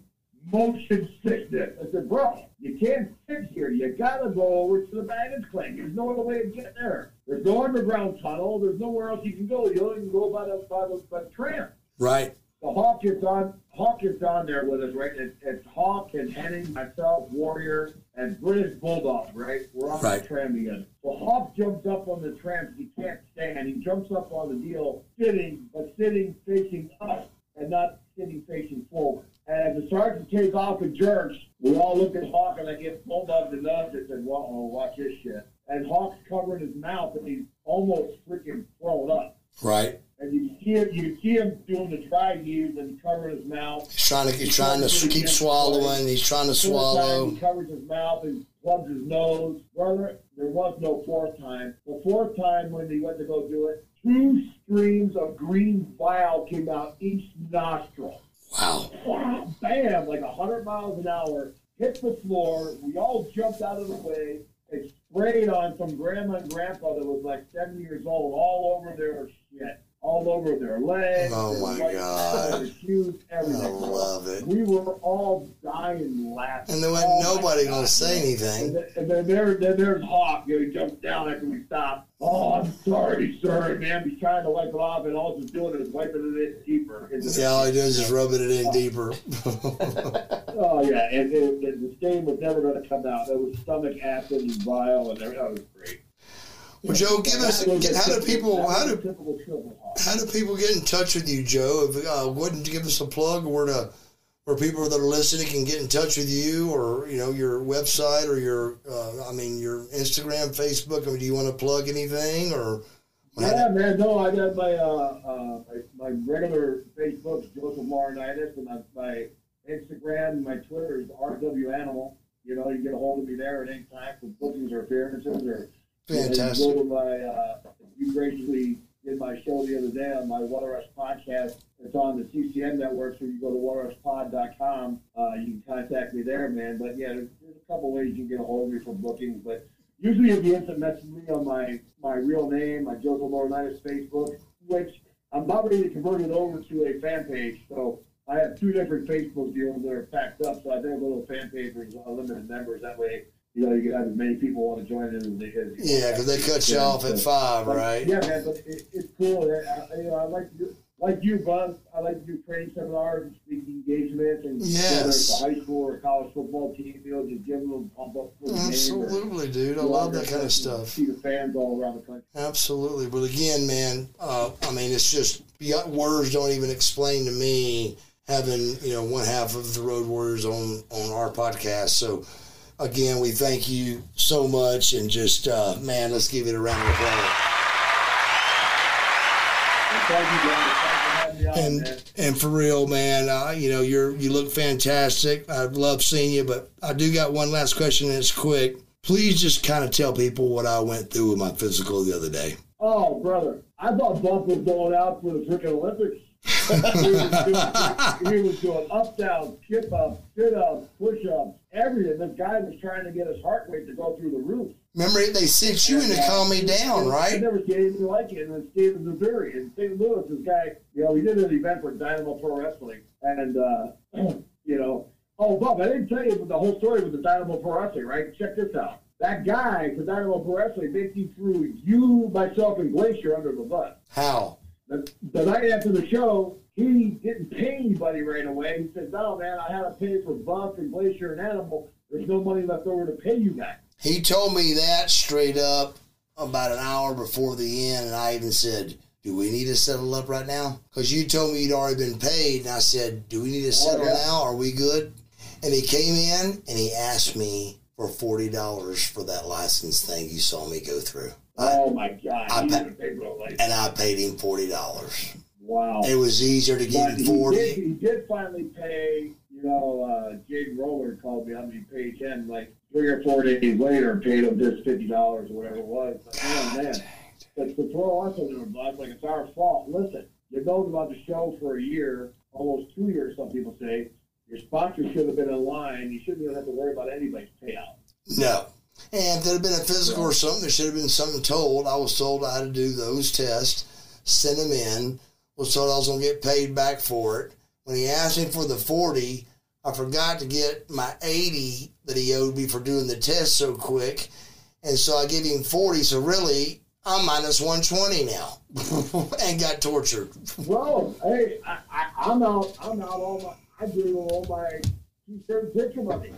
"Motion sickness." I said, "Bro, you can't sit here. You gotta go over to the baggage claim. There's no other way of getting there. There's no underground tunnel. There's nowhere else you can go. You only can go by the by the, by the tram." Right. the Hawk gets on. Hawk gets on there with us, right? It's, it's Hawk and Hennig, myself, Warrior, and British Bulldog, right? We're on Right. the tram together. Well, Hawk jumps up on the tram. He can't stand. He jumps up on the deal, sitting, but sitting facing us and not sitting facing forward. And as the sergeant takes off and jerks, we all look at Hawk and I get Bulldog the nuts and said, "Well, oh, watch this shit." And Hawk's covering his mouth and he's almost freaking throwing up. Right. And you can see him, you can see him doing the dry use and covering his mouth. He's trying to he's trying to keep swallowing. He's trying to time, swallow. he covers his mouth and plugs his nose. Brother, there was no fourth time. The fourth time when he went to go do it, two streams of green bile came out each nostril. Wow. Wow, bam, like 100 miles an hour, hit the floor. We all jumped out of the way. It sprayed on some grandma and grandpa that was like 70 years old, all over their shit, all over their legs. Oh, my God. Shoes, everything. I love it. We were all dying laughing. And there wasn't Oh, nobody God, gonna say anything. And then, and then there, then there's Hawk. You know, he jumps down after we stop. Oh, I'm sorry, sir. Man, he's trying to wipe it off, and all he's doing is wiping it in deeper. Yeah, all he does is rubbing it in deeper. Oh yeah, and, and, and the stain was never going to come out. It was stomach acid and bile, and everything. That was great. Well, Joe, give us a how do people how do typical triple hawk. how do people get in touch with you, Joe? If uh, wouldn't you give us a plug where to where people that are listening can get in touch with you, or you know your website or your uh, I mean your Instagram, Facebook. I mean, do you want to plug anything or? Yeah, man. No, I got my uh, uh, my, my regular Facebook's Joseph Laurinaitis, and my, my Instagram, and my Twitter is RW Animal. You know, you can get a hold of me there at any time for bookings or appearances, or you know, you Fantastic. to my. Uh, you graciously did my show the other day on my Water Rush podcast. It's on the CCM network, so you go to waterrushpod.com. Uh, you can contact me there, man. But yeah, there's, there's a couple ways you can get a hold of me for bookings, but usually if you instant message me on my, my real name, my Joseph Laurinaitis Facebook, which I'm about ready to convert it over to a fan page. So I have two different Facebook deals that are packed up. So I think a little fan page for unlimited members. That way, you know, you can have as many people want to join it as they as Yeah, because they cut you off at five, but, right? Yeah, man, but it, it's cool. I, you know, I like to do, like you, Buzz. I like to do training seminars and speaking engagements, and whether it's a high school or college football team, you know, just give them a pump up for the game. or, Absolutely, dude. I love that kind of stuff. See the fans all around the country. Absolutely. But again, man, uh, I mean, it's just beyond, words don't even explain to me having you know one half of the Road Warriors on on our podcast. So again, we thank you so much, and just uh, man, let's give it a round of applause. And thank you, guys. For having me on, And and for real, man, uh, you know you're you look fantastic. I love seeing you, but I do got one last question, and it's quick. Please just kind of tell people what I went through with my physical the other day. Oh, brother, I thought Buck was going out for the freaking Olympics. He, was was doing up downs, skip ups, sit ups, push ups, everything. This guy was trying to get his heart rate to go through the roof. Remember, they sent you in to calm me down, right? I never seen anything like it in the state of Missouri. In St. Louis, this guy, you know, he did an event for Dynamo Pro Wrestling. And, uh, you know, oh, Bob, I didn't tell you the whole story with the Dynamo Pro Wrestling, right? Check this out. That guy for Dynamo Pro Wrestling basically threw you, myself, and Glacier under the bus. How? The, the night after the show, he didn't pay anybody right away. He said, no, oh, man, I had to pay for Buff and Glacier and Animal. There's no money left over to pay you guys. He told me that straight up about an hour before the end, and I even said, "Do we need to settle up right now?" Because you told me you'd already been paid, and I said, "Do we need to oh, settle yeah. now? Are we good?" And he came in and he asked me for forty dollars for that license thing you saw me go through, I- Oh, my God. I pa- didn't pay real late. and I paid him forty dollars. Wow. It was easier to But get him he did, forty. he did finally pay, you know, uh, Jade Roller called me and he paid him like three or four days later paid him just $50 or whatever it was. Like, oh, man. But to throw us under the bus, like it's our fault. Listen, you've known about the show for a year, almost two years, some people say. Your sponsor should have been in line. You shouldn't even have to worry about anybody's payout. No. And if there had been a physical or something, there should have been something told. I was told I had to do those tests, send them in, was told I was going to get paid back for it. When he asked me for the 40, I forgot to get my 80 that he owed me for doing the test so quick. And so I gave him 40. So really, I'm minus 120 now and got tortured. Well, hey, I, I, I'm out. I'm out all my. I gave all my t-shirt picture money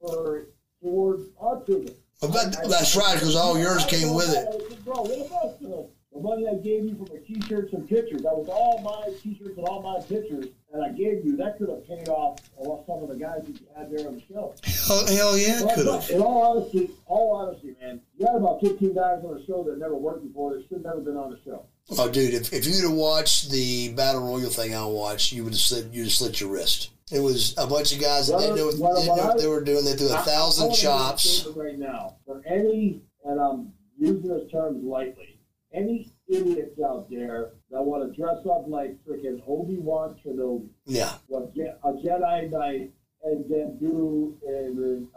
for towards autism. Bet that's right, because all yours came with it. Bro, what about the, the money I gave you for my t-shirts and pictures? That was all my t-shirts and all my pictures that I gave you. That could have paid off some of the guys that you had there on the show. Hell, hell yeah, it could have. in all honesty, all honesty, man, you had about 15 guys on the show that never worked before. That should never been on the show. Oh, dude, if, if you'd have watched the Battle Royal thing I watched, you would have slit, you'd have slit your wrist. It was a bunch of guys that didn't know, Well, didn't know what they were doing. They threw a I- I thousand wanna chops. right now for any, and I'm using those terms lightly, any idiots out there that want to dress up like freaking Obi Wan Kenobi, Yeah. what a Jedi Knight, and then do a,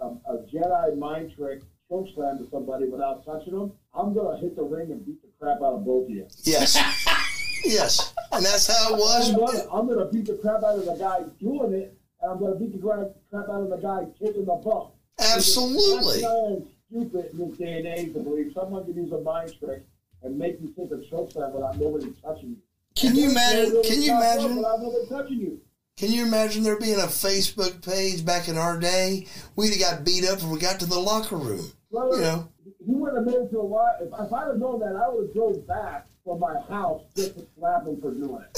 a, um, a Jedi mind trick choke slam to somebody without touching them, I'm gonna hit the ring and beat the crap out of both of you. Yes. yes. And that's how it I'm was. gonna, I'm gonna beat the crap out of the guy doing it, and I'm gonna beat the crap crap out of the guy kicking the bump. Absolutely. It's stupid in this day and age to believe someone can use a mind trick and make you think a choke slam without nobody touching you. Can you imagine? Nobody Can you imagine? Without nobody touching you. Can you imagine there being a Facebook page back in our day? We'd have got beat up when we got to the locker room. You know. he wouldn't have made it to a lot. If, if I'd have known that, I would have drove back from my house just to slap him for doing it.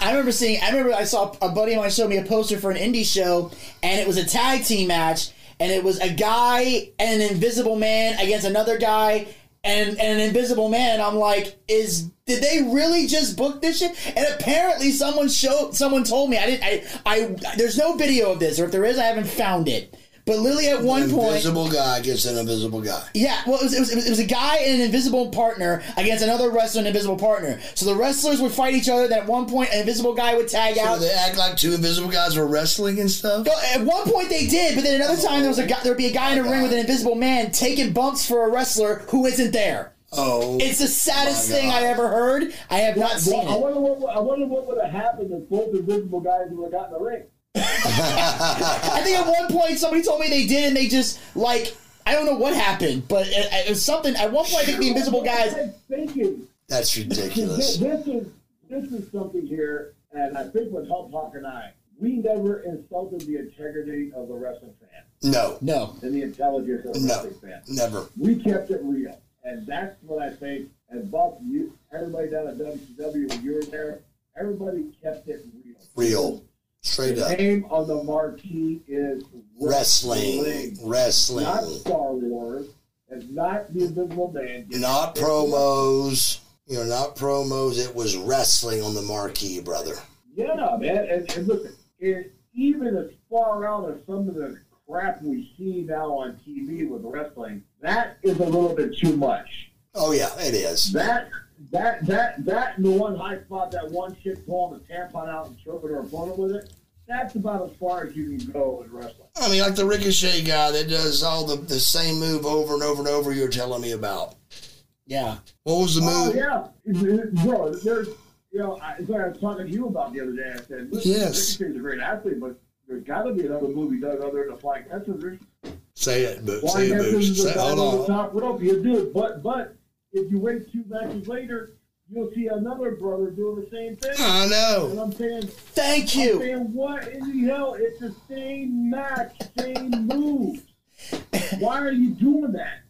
I remember seeing. I remember I saw a buddy of mine showed me a poster for an indie show, and it was a tag team match, and it was a guy and an invisible man against another guy and, and an invisible man. I'm like, is did they really just book this shit? And apparently, someone showed. Someone told me I didn't. I. I. There's no video of this, or if there is, I haven't found it. But literally at one point, Invisible guy against an invisible guy. yeah, well, it was, it, was, it, was, it was a guy and an invisible partner against another wrestler and invisible partner. So the wrestlers would fight each other. Then at one point, an invisible guy would tag out. So out. they act like two invisible guys were wrestling and stuff. No, At one point they did, but then another time there was a oh. guy. There would be a guy in a ring with an invisible man taking bumps for a wrestler who isn't there. Oh, It's the saddest thing I ever heard. I have not seen Well, I it. wonder what I wonder what would have happened if both invisible guys would have gotten in the ring. I think at one point somebody told me they did, and they just like I don't know what happened, but it, it was something. At one point, I think the invisible guys. I'm thinking that's ridiculous. this is this is something here, and I think with Help Hawk and I, we never insulted the integrity of the wrestling fan No, No, and the intelligence of the no, wrestling fan. never. We kept it real, and that's what I think. And Buck, you, everybody down at WCW when you were there, everybody kept it real. Real, straight The up. name on the marquee is Wrestling, not wrestling, Not Star Wars, and not the Invisible Man. not promos. You know, not promos. It was wrestling on the marquee, brother. Yeah, man, and, and listen, it, even as far out as some of the crap we see now on TV with wrestling, that is a little bit too much. Oh yeah, it is. That that that that and the one high spot, that one chick pulling the tampon out and choking her opponent with it. That's about as far as you can go in wrestling. I mean, like the Ricochet guy that does all the, the same move over and over and over. You're telling me about. yeah, What was the Oh move? yeah, bro. There's, you know, I, it's like I was talking to you about the other day. I said, listen, Yes. Ricochet's a great athlete, but there's got to be another move he does other than the flying catchers. Say it, but say it, catchers Booch. is the Say, hold on on. top rope. You do it, but but if you wait two matches later, you'll see another brother doing the same thing. I know. And know. I'm saying, thank you. I'm you. saying, what in the hell? It's the same match, same moves. Why are you doing that?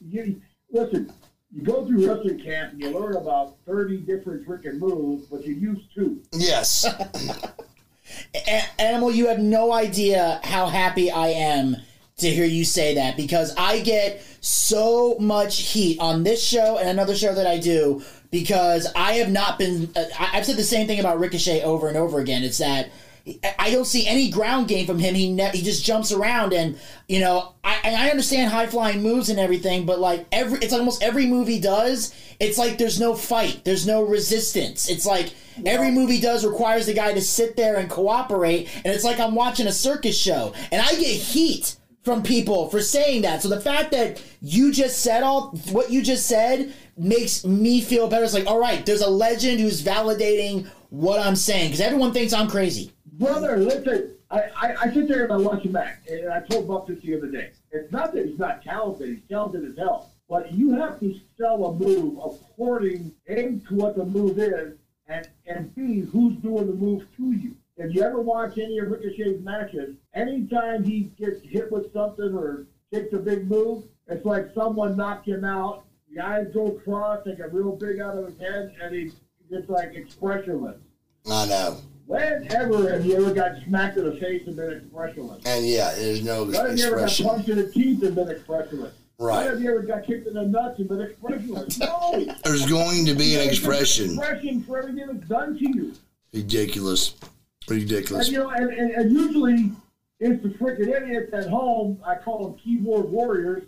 You listen. You go through wrestling camp and you learn about thirty different freaking moves, but you use two. Yes. A- Animal, you have no idea how happy I am to hear you say that because I get so much heat on this show and another show that I do because I have not been. Uh, I've said the same thing about Ricochet over and over again. It's that. I don't see any ground game from him. He ne- he just jumps around, and you know, I and I understand high flying moves and everything, but like every, it's almost every move he does. It's like there's no fight, there's no resistance. It's like every move he does requires the guy to sit there and cooperate, and it's like I'm watching a circus show, and I get heat from people for saying that. So the fact that you just said all what you just said makes me feel better. It's like, all right, there's a legend who's validating what I'm saying because everyone thinks I'm crazy. Brother, listen, I, I, I sit there and I watch him back, and I told Buck this the other day. It's not that he's not talented; he's talented as hell. but you have to sell a move according A to what the move is, and and B who's doing the move to you. If you ever watch any of Ricochet's matches, anytime he gets hit with something or takes a big move, it's like someone knocked him out. The eyes go across, they get real big out of his head, and he gets like expressionless. I know. Whenever have you ever got smacked in the face and been expressionless? And yeah, there's no When have you ever got punched in the teeth and been expressionless? Right. When have you ever got kicked in the nuts and been expressionless? No. There's going to be an expression. Expression for everything that's done to you. Ridiculous. And Ridiculous. you know, and, and, and usually it's the freaking idiots at home. I call them keyboard warriors.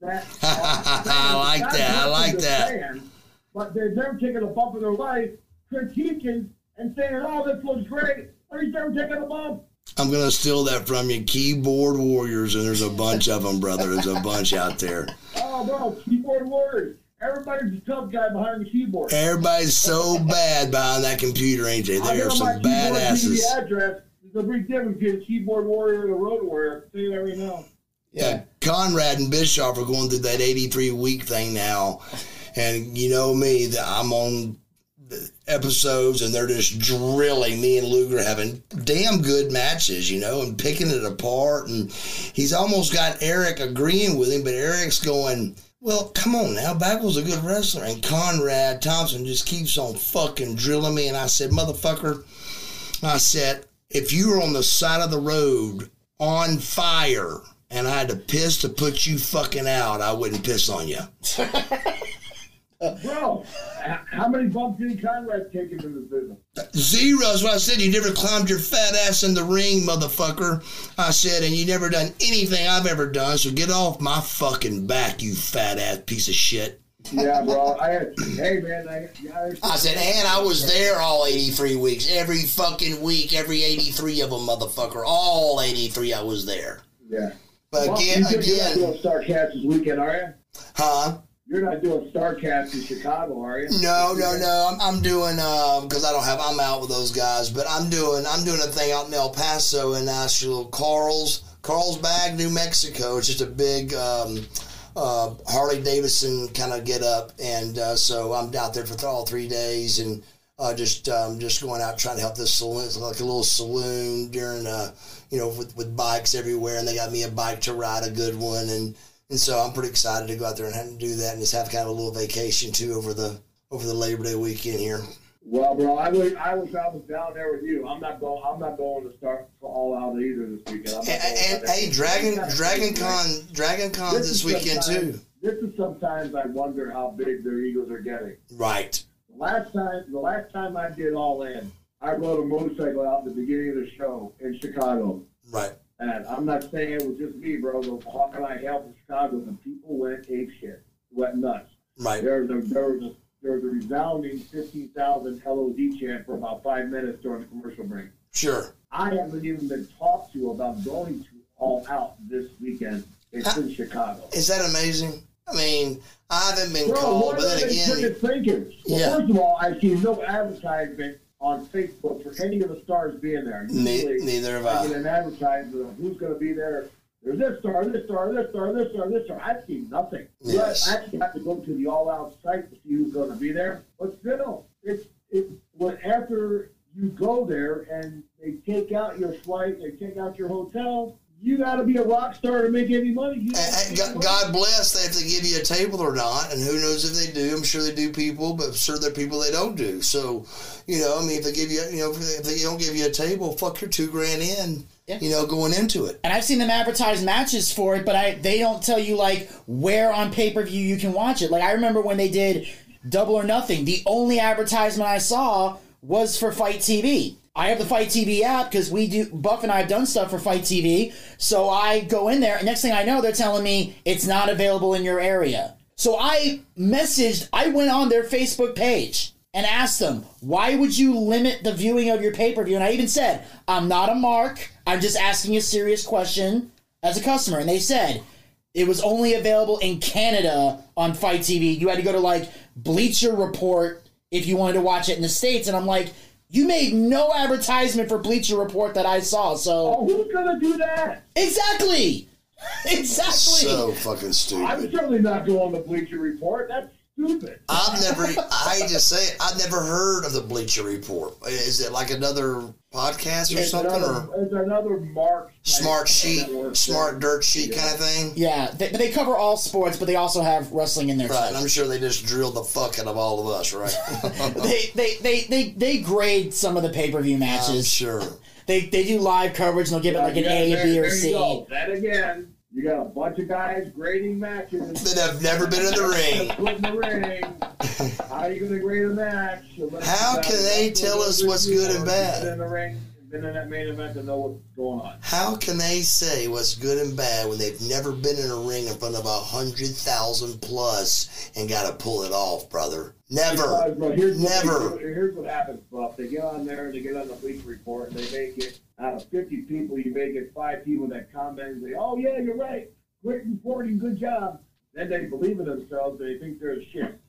That I like that. I like that. fan, but they've never taken a bump in their life, critiquing and saying, "Oh, this looks great." Or he's never taken a bump. I'm gonna steal that from you. Keyboard warriors, and there's a bunch of them, brother. There's a bunch out there. Oh, bro, keyboard warriors. Everybody's a tough guy behind the keyboard. Everybody's so bad behind that computer, ain't they? They are some badasses. TV address. There's a big difference between a keyboard warrior and a road warrior. I'll tell you that right now. Yeah, Conrad and Bischoff are going through that 83 week thing now, and you know me, that I'm on the episodes and they're just drilling me and Luger having damn good matches, you know, and picking it apart. And he's almost got Eric agreeing with him, but Eric's going. Well, come on now. Bagwell's a good wrestler. And Conrad Thompson just keeps on fucking drilling me. And I said, motherfucker, I said, if you were on the side of the road on fire and I had to piss to put you fucking out, I wouldn't piss on you. Bro, how many bumps did Conrad take into this business? Zero is what I said. You never climbed your fat ass in the ring, motherfucker. I said, and you never done anything I've ever done, so get off my fucking back, you fat ass piece of shit. Yeah, bro. I had, hey, man. I, I, I said, and I was there all 83 weeks. Every fucking week, every 83 of them, motherfucker. All 83, I was there. yeah. But Well, again, you said You're not again, doing this weekend, are you? huh? You're not doing Starrcast in Chicago, are you? No, no, no. I'm, I'm doing because I don't have. I'm out with those guys, but I'm doing. I'm doing a thing out in El Paso and actual Carl's Carlsbad, New Mexico. It's just a big um, uh, Harley Davidson kind of get up, and uh, so I'm out there for all three days and. Uh, just um, just going out trying to help this saloon. It's like a little saloon during, uh, you know, with, with bikes everywhere, and they got me a bike to ride, a good one, and and so I'm pretty excited to go out there and have to do that, and just have kind of a little vacation too over the over the Labor Day weekend here. Well, bro, I wish I wish I was down there with you. I'm not going. I'm not going to start for all out either this weekend. And, and, hey, Dragon Dragon Con Dragon Con this, is weekend too. This is sometimes I wonder how big their egos are getting. Right. The last time, the last time I did All In, I rode a motorcycle out at the beginning of the show in Chicago. Right. And I'm not saying it was just me, bro. The How can I help in Chicago? And people went ape shit, went nuts. Right. There was a, there was a, there was a resounding 15,000 LOD chant for about five minutes during the commercial break. Sure. I haven't even been talked to about going to All Out this weekend. It's in Chicago. Is that amazing? I mean, I haven't been Bro, called, but then again, thinking? Well, Yeah. first of all, I see no advertisement on Facebook for any of the stars being there. Ne- Usually, neither have I get an advertisement of who's going to be there. There's this star, this star, this star, this star, this star. I've seen nothing. Yes. I actually have to go to the All Out site to see who's going to be there. But still, it's it's when after you go there and they take out your flight, they take out your hotel. You got to be a rock star to make any money. You And- and God- God bless if they give you a table or not, and who knows if they do. I'm sure they do people, but I'm sure there are people they don't do. So, you know, I mean, if they give you, you know, if they don't give you a table, fuck your two grand in, Yeah. you know, going into it. And I've seen them advertise matches for it, but I they don't tell you like where on pay per view you can watch it. Like I remember when they did Double or Nothing, the only advertisement I saw was for FITE TV. I have the FITE TV app because we do Buff and I have done stuff for FITE TV. So I go in there, and next thing I know, they're telling me it's not available in your area. So I messaged, I went on their Facebook page and asked them, why would you limit the viewing of your pay per view? And I even said, I'm not a mark. I'm just asking a serious question as a customer. And they said, it was only available in Canada on FITE TV. You had to go to like Bleacher Report if you wanted to watch it in the States. And I'm like, you made no advertisement for Bleacher Report that I saw. So Oh, who's going to do that? Exactly. exactly. So fucking stupid. I'm stupid. certainly not going to Bleacher Report. That's stupid. I've never, I hate to say it, I've never heard of the Bleacher Report. Is it like another podcast or It's something? another, Or it's another Mark smart sheet, smart dirt sheet kind of thing? yeah, they, but they cover all sports, but they also have wrestling in there Right, and I'm sure they just drilled the fuck out of all of us, right? They, they, they, they, they grade some of the pay per view I'm matches. sure. They, they do live coverage and they'll give it like an Yeah, A, there- B, or there you C. go. That again. You got a bunch of guys grading matches. That have never been in the ring. Put in the ring. How are you going to grade a match? How can they tell us what's good and been bad? in the ring, been in that main event to know what's going on. How can they say what's good and bad when they've never been in a ring in front of a hundred thousand plus and got to pull it off, brother? Never. Because, here's what Never. they- here's what happens, Buff. They get on there and they get on the police report and they make it out of 50 people, you may get five people that comment and say, "Oh yeah, you're right. Great reporting, good job." Then they believe in themselves. They think they're the shit.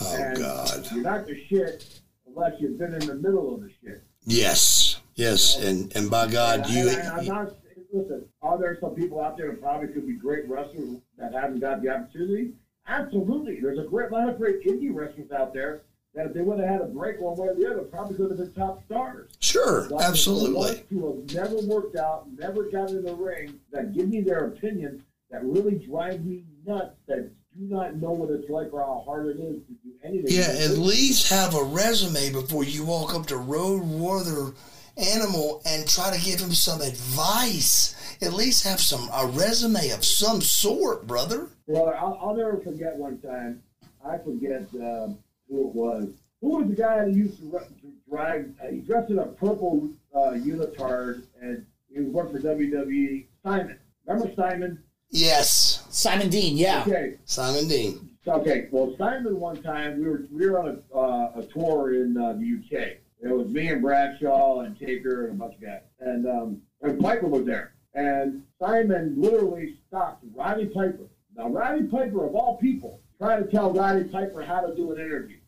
Oh and God. You're not the shit unless you've been in the middle of the shit. Yes. Yes. And and by God, And you. I, not. Listen, are there some people out there that probably could be great wrestlers that haven't got the opportunity? Absolutely. There's a great lot of great indie wrestlers out there that if they would have had a break one way or the other, probably could have been top stars. Sure. But Absolutely. Who have never worked out, never got in the ring, that give me their opinion, that really drive me nuts, that do not know what it's like or how hard it is to do anything. Yeah. At least have a resume before you walk up to Road Warrior Animal and try to give him some advice. At least have some a resume of some sort, brother. Brother, I'll, I'll never forget one time. I forget um, who it was. Who was the guy that used to, re- to drive? Uh, he dressed in a purple uh, unitard, and he worked for WWE. Simon, remember Simon? Yes. Simon Dean, yeah. Okay, Simon Dean. okay. Well, Simon, one time we were we were on a, uh, a tour in uh, the UK. It was me and Bradshaw and Taker and a bunch of guys, and um, and Piper was there. And Simon literally stopped Roddy Piper. Now, Roddy Piper, of all people, tried to tell Roddy Piper how to do an interview.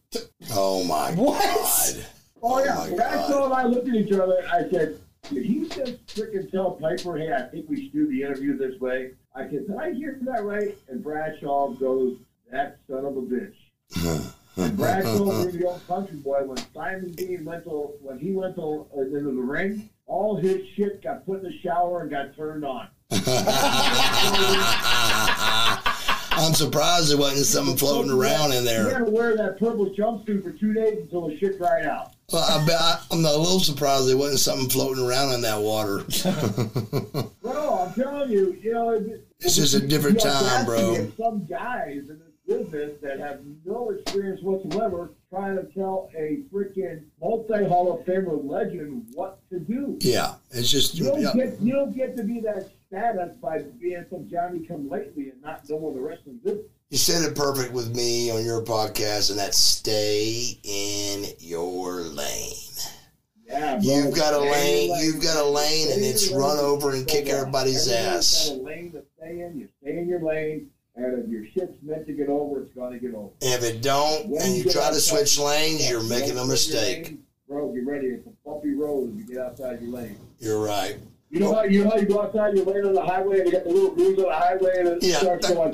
Oh my What? God. Oh, Oh, yeah. my Bradshaw and I looked at each other. I said, Did he just freaking tell Piper, hey, I think we should do the interview this way? I said, Did I hear that right? And Bradshaw goes, That son of a bitch. and Bradshaw, being the old country boy, when Simon Dean went to, when he went to, uh, into the ring, all his shit got put in the shower and got turned on. I'm surprised there wasn't something floating around in there. He there. had to wear that purple jumpsuit for two days until the shit dried out. Well, I bet I, I'm a little surprised there wasn't something floating around in that water. Bro, I'm telling you, you know, it, It's just a different time, bro. Some guys in this business that have no experience whatsoever trying to tell a freaking multi Hall of Famer legend what to do. Yeah, it's just You don't yeah. get you don't get to be that status by being some Johnny come lately and not knowing the rest wrestling business. You said it perfect with me on your podcast, and that's stay in your lane. Yeah, bro. You've got a in lane. You've got a lane, and it's run lane. over and So kick everybody's Everybody's ass. Got a lane to stay in. You stay in your lane, and if your shit's meant to get over, it's going to get over. And if it don't, When and you get try to switch lanes, you're making a mistake. lane, Bro, get ready. It's a bumpy road if you get outside your lane. You're right. You know how you know how you go outside you're laying on the highway and you got the little grooves on the highway and it Yeah. starts going.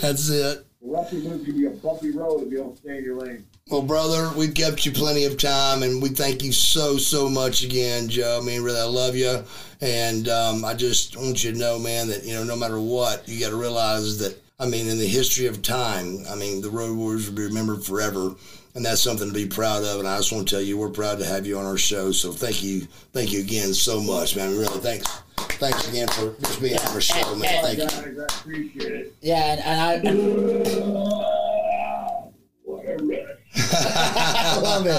That's it. The wrestling business can be a bumpy road if you don't stay in your lane. Well, brother, we've kept you plenty of time, and we thank you so, so much again, Joe. I mean, really, I love you, and um, I just want you to know, man, that you know, no matter what, you got to realize that. I mean, in the history of time, I mean, the Road Warriors will be remembered forever, and that's something to be proud of. And I just want to tell you, we're proud to have you on our show. So thank you, thank you again so much, man. Really, thanks, thanks again for just being on our show, man. Thank you. Guys, I appreciate it. Yeah, and, and I, and What a rush. I love it.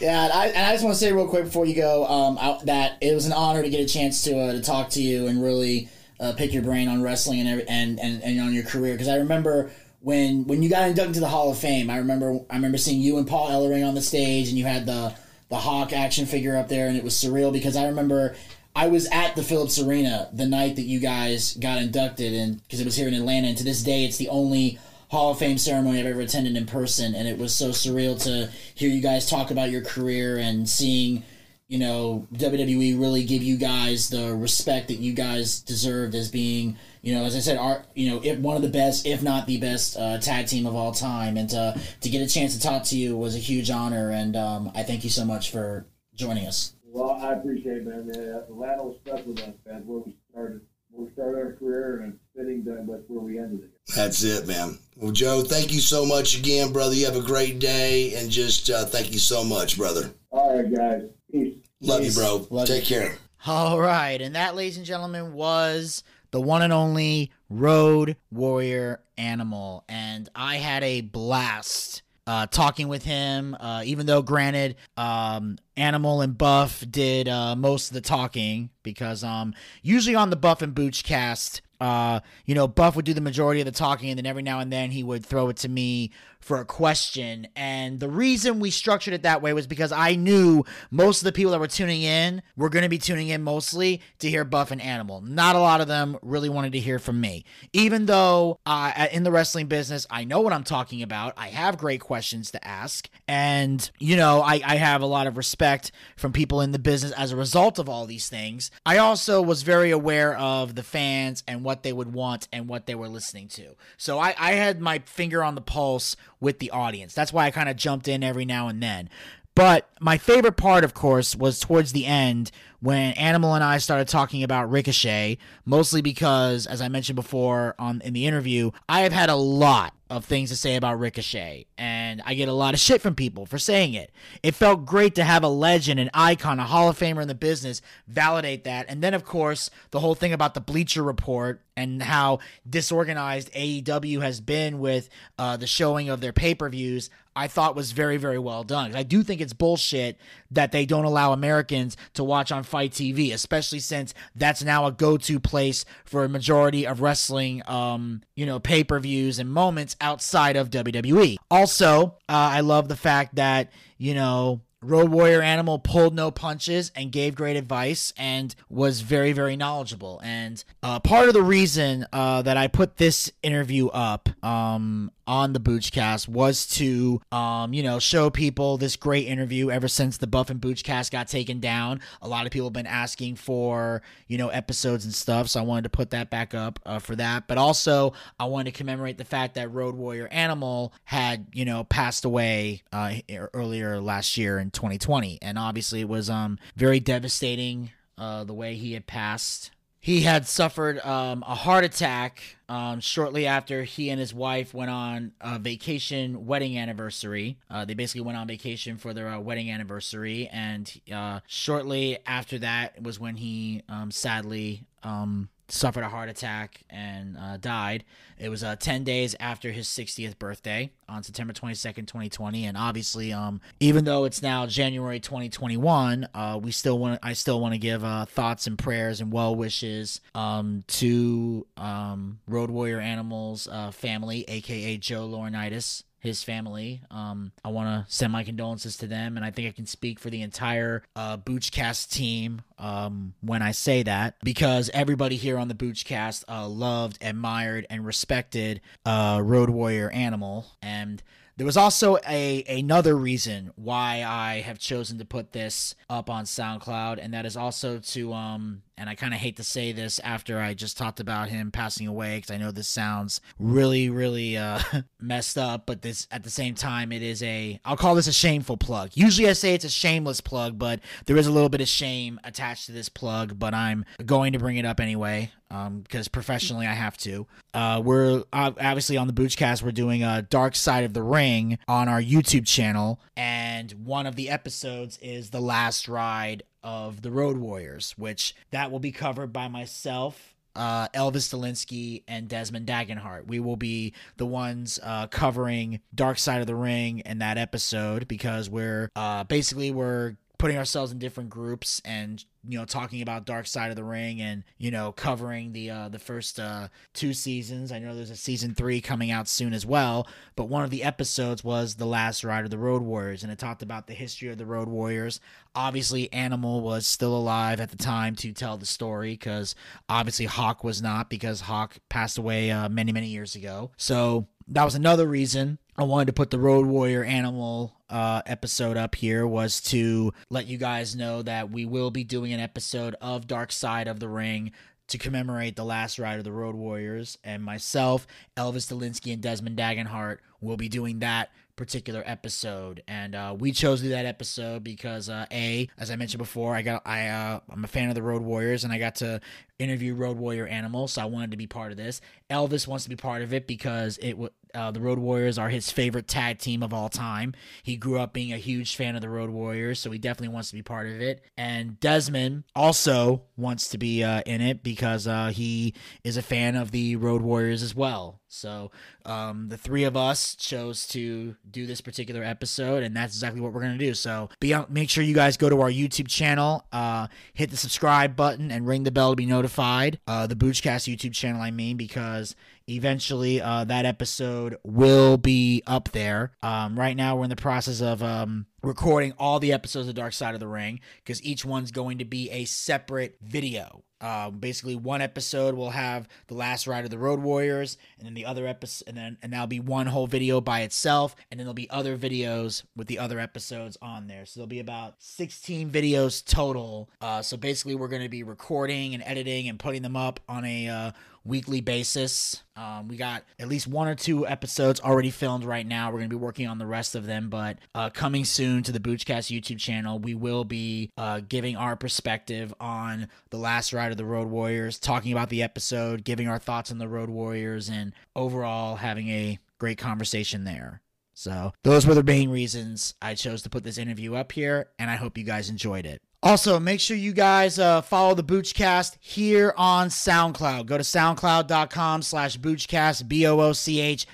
Yeah, and I, and I just want to say real quick before you go um, I, that it was an honor to get a chance to uh, to talk to you and really uh, pick your brain on wrestling and every, and, and and on your career because I remember when when you got inducted into the Hall of Fame. I remember I remember seeing you and Paul Ellering on the stage and you had the the Hawk action figure up there and it was surreal because I remember. I was at the Philips Arena the night that you guys got inducted, and because it was here in Atlanta, and to this day, it's the only Hall of Fame ceremony I've ever attended in person, and it was so surreal to hear you guys talk about your career and seeing you know WWE really give you guys the respect that you guys deserved as being you know as I said are you know if one of the best if not the best uh, tag team of all time and to to get a chance to talk to you was a huge honor and um, I thank you so much for joining us. Well, I appreciate it, man. man. Atlanta was stuck with us, man. Where we started, where we started our career, and it's fitting that that's where we ended it. That's it, man. Well, Joe, thank you so much again, brother. You have a great day, and just uh, thank you so much, brother. All right, guys. Peace. Love Peace. you, bro. Love Take you. care. All right, and that, ladies and gentlemen, was the one and only Road Warrior Animal, and I had a blast uh, talking with him. Uh, even though, granted, um, Animal and Buff did uh, most of the talking because um, usually on the Buff and Booch cast, uh, you know, Buff would do the majority of the talking, and then every now and then he would throw it to me for a question. And the reason we structured it that way was because I knew most of the people that were tuning in were going to be tuning in mostly to hear Buff and Animal. Not a lot of them really wanted to hear from me. Even though uh, in the wrestling business, I know what I'm talking about, I have great questions to ask. And, you know, I, I have a lot of respect from people in the business as a result of all these things. I also was very aware of the fans and what they would want and what they were listening to. So I, I had my finger on the pulse with the audience. That's why I kind of jumped in every now and then. But my favorite part, of course, was towards the end when Animal and I started talking about Ricochet, mostly because, as I mentioned before on in the interview, I have had a lot of things to say about Ricochet, and I get a lot of shit from people for saying it. It felt great to have a legend, an icon, a Hall of Famer in the business validate that. And then, of course, the whole thing about the Bleacher Report and how disorganized AEW has been with uh, the showing of their pay per views. I thought was very, very well done. I do think it's bullshit that they don't allow Americans to watch on FITE TV, especially since that's now a go-to place for a majority of wrestling, um, you know, pay-per-views and moments outside of WWE. Also, uh, I love the fact that you know Road Warrior Animal pulled no punches and gave great advice and was very, very knowledgeable. And uh, part of the reason uh, that I put this interview up um, on the Boochcast was to, um, you know, show people this great interview ever since the Buff and Boochcast got taken down. A lot of people have been asking for, you know, episodes and stuff. So I wanted to put that back up uh, for that. But also, I wanted to commemorate the fact that Road Warrior Animal had, you know, passed away uh, earlier last year in 2020. And obviously, it was um, very devastating uh, the way he had passed he had suffered um, a heart attack um, shortly after he and his wife went on a vacation wedding anniversary. Uh, they basically went on vacation for their uh, wedding anniversary, and uh, shortly after that was when he um, sadly um, suffered a heart attack and uh, died. It was uh, 10 days after his 60th birthday on September 22nd, 2020. And obviously, um, even though it's now January 2021, uh, we still want I still want to give uh, thoughts and prayers and well wishes um, to um, Road Warrior Animals uh, family, aka Joe Laurinaitis his family. Um, I want to send my condolences to them, and I think I can speak for the entire uh, Boochcast team um, when I say that because everybody here on the Boochcast uh, loved, admired, and respected uh, Road Warrior Animal, and there was also a another reason why I have chosen to put this up on SoundCloud, and that is also to um and I kind of hate to say this after I just talked about him passing away because I know this sounds really really uh messed up, but this at the same time it is a I'll call this a shameful plug. Usually I say it's a shameless plug, but there is a little bit of shame attached to this plug, but I'm going to bring it up anyway because um, professionally I have to. Uh, we're obviously on the Boochcast. We're doing a Dark Side of the Ring on our YouTube channel, and one of the episodes is the last ride of the Road Warriors, which that will be covered by myself. Uh, Elvis Delinsky and Desmond Dagenhart. We will be the ones uh, covering Dark Side of the Ring in that episode because we're uh, basically we're putting ourselves in different groups and you know talking about Dark Side of the Ring and you know covering the uh, the first uh, two seasons. I know there's a season three coming out soon as well, but one of the episodes was the last ride of the Road Warriors, and it talked about the history of the Road Warriors. Obviously, Animal was still alive at the time to tell the story because obviously Hawk was not because Hawk passed away uh, many many years ago. So that was another reason I wanted to put the Road Warrior Animal uh, episode up here was to let you guys know that we will be doing an episode of Dark Side of the Ring to commemorate the last ride of the Road Warriors. And myself, Elvis Delinsky, and Desmond Dagenhart will be doing that particular episode and uh, we chose to do that episode because uh, a as i mentioned before i got i uh, i'm a fan of the road warriors and i got to interview road warrior Animal, so i wanted to be part of this elvis wants to be part of it because it w- uh, the road warriors are his favorite tag team of all time he grew up being a huge fan of the road warriors so he definitely wants to be part of it and desmond also wants to be uh, in it because uh, he is a fan of the road warriors as well so um, the three of us chose to do this particular episode, and that's exactly what we're gonna do. So be on, make sure you guys go to our YouTube channel, uh, hit the subscribe button, and ring the bell to be notified. Uh, the Boochcast YouTube channel, I mean, because eventually uh, that episode will be up there. Um, right now, we're in the process of um, recording all the episodes of Dark Side of the Ring because each one's going to be a separate video. Uh, basically, one episode will have the last ride of the Road Warriors, and then the other episode, and then and that'll be one whole video by itself, and then there'll be other videos with the other episodes on there. So there'll be about 16 videos total. Uh, so basically, we're going to be recording and editing and putting them up on a uh, weekly basis. Um, we got at least one or two episodes already filmed right now. We're going to be working on the rest of them, but uh, coming soon to the Boochcast YouTube channel, we will be uh, giving our perspective on the last ride of the Road Warriors, talking about the episode, giving our thoughts on the Road Warriors, and overall having a great conversation there. So, those were the main reasons I chose to put this interview up here, and I hope you guys enjoyed it. Also, make sure you guys uh, follow the Boochcast here on SoundCloud. Go to soundcloud.com slash Boochcast, B-O-O-C-H-C-A-S-T.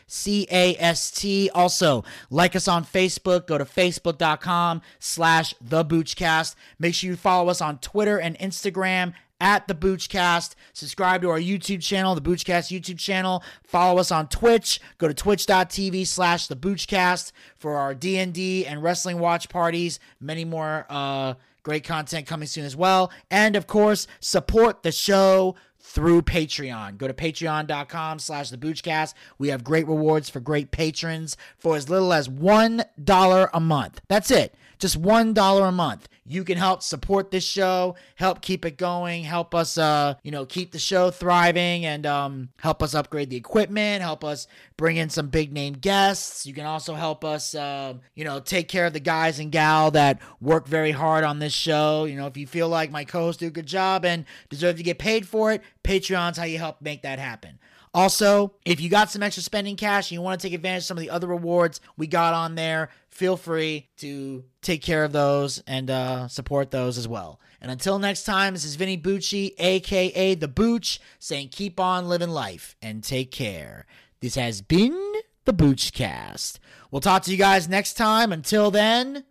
Also, like us on Facebook. Go to facebook.com slash The Boochcast. Make sure you follow us on Twitter and Instagram at the Boochcast. Subscribe to our YouTube channel, the Boochcast YouTube channel. Follow us on Twitch. Go to twitch.tv slash the Boochcast for our D&D and wrestling watch parties. Many more uh, great content coming soon as well. And of course, support the show through Patreon. Go to patreon.com slash the. We have great rewards for great patrons for as little as $1 a month. That's it. Just $1 a month. You can help support this show, help keep it going, help us uh, you know, keep the show thriving and um help us upgrade the equipment, help us bring in some big name guests. You can also help us uh, you know, take care of the guys and gal that work very hard on this show. You know, if you feel like my co-hosts do a good job and deserve to get paid for it, Patreon's how you help make that happen. Also, if you got some extra spending cash and you want to take advantage of some of the other rewards we got on there, feel free to take care of those and uh, support those as well. And until next time, this is Vinny Bucci, aka The Booch, saying keep on living life and take care. This has been the Boochcast. We'll talk to you guys next time. Until then,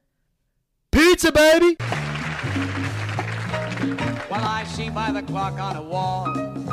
pizza, baby! Well, I see by the clock on a wall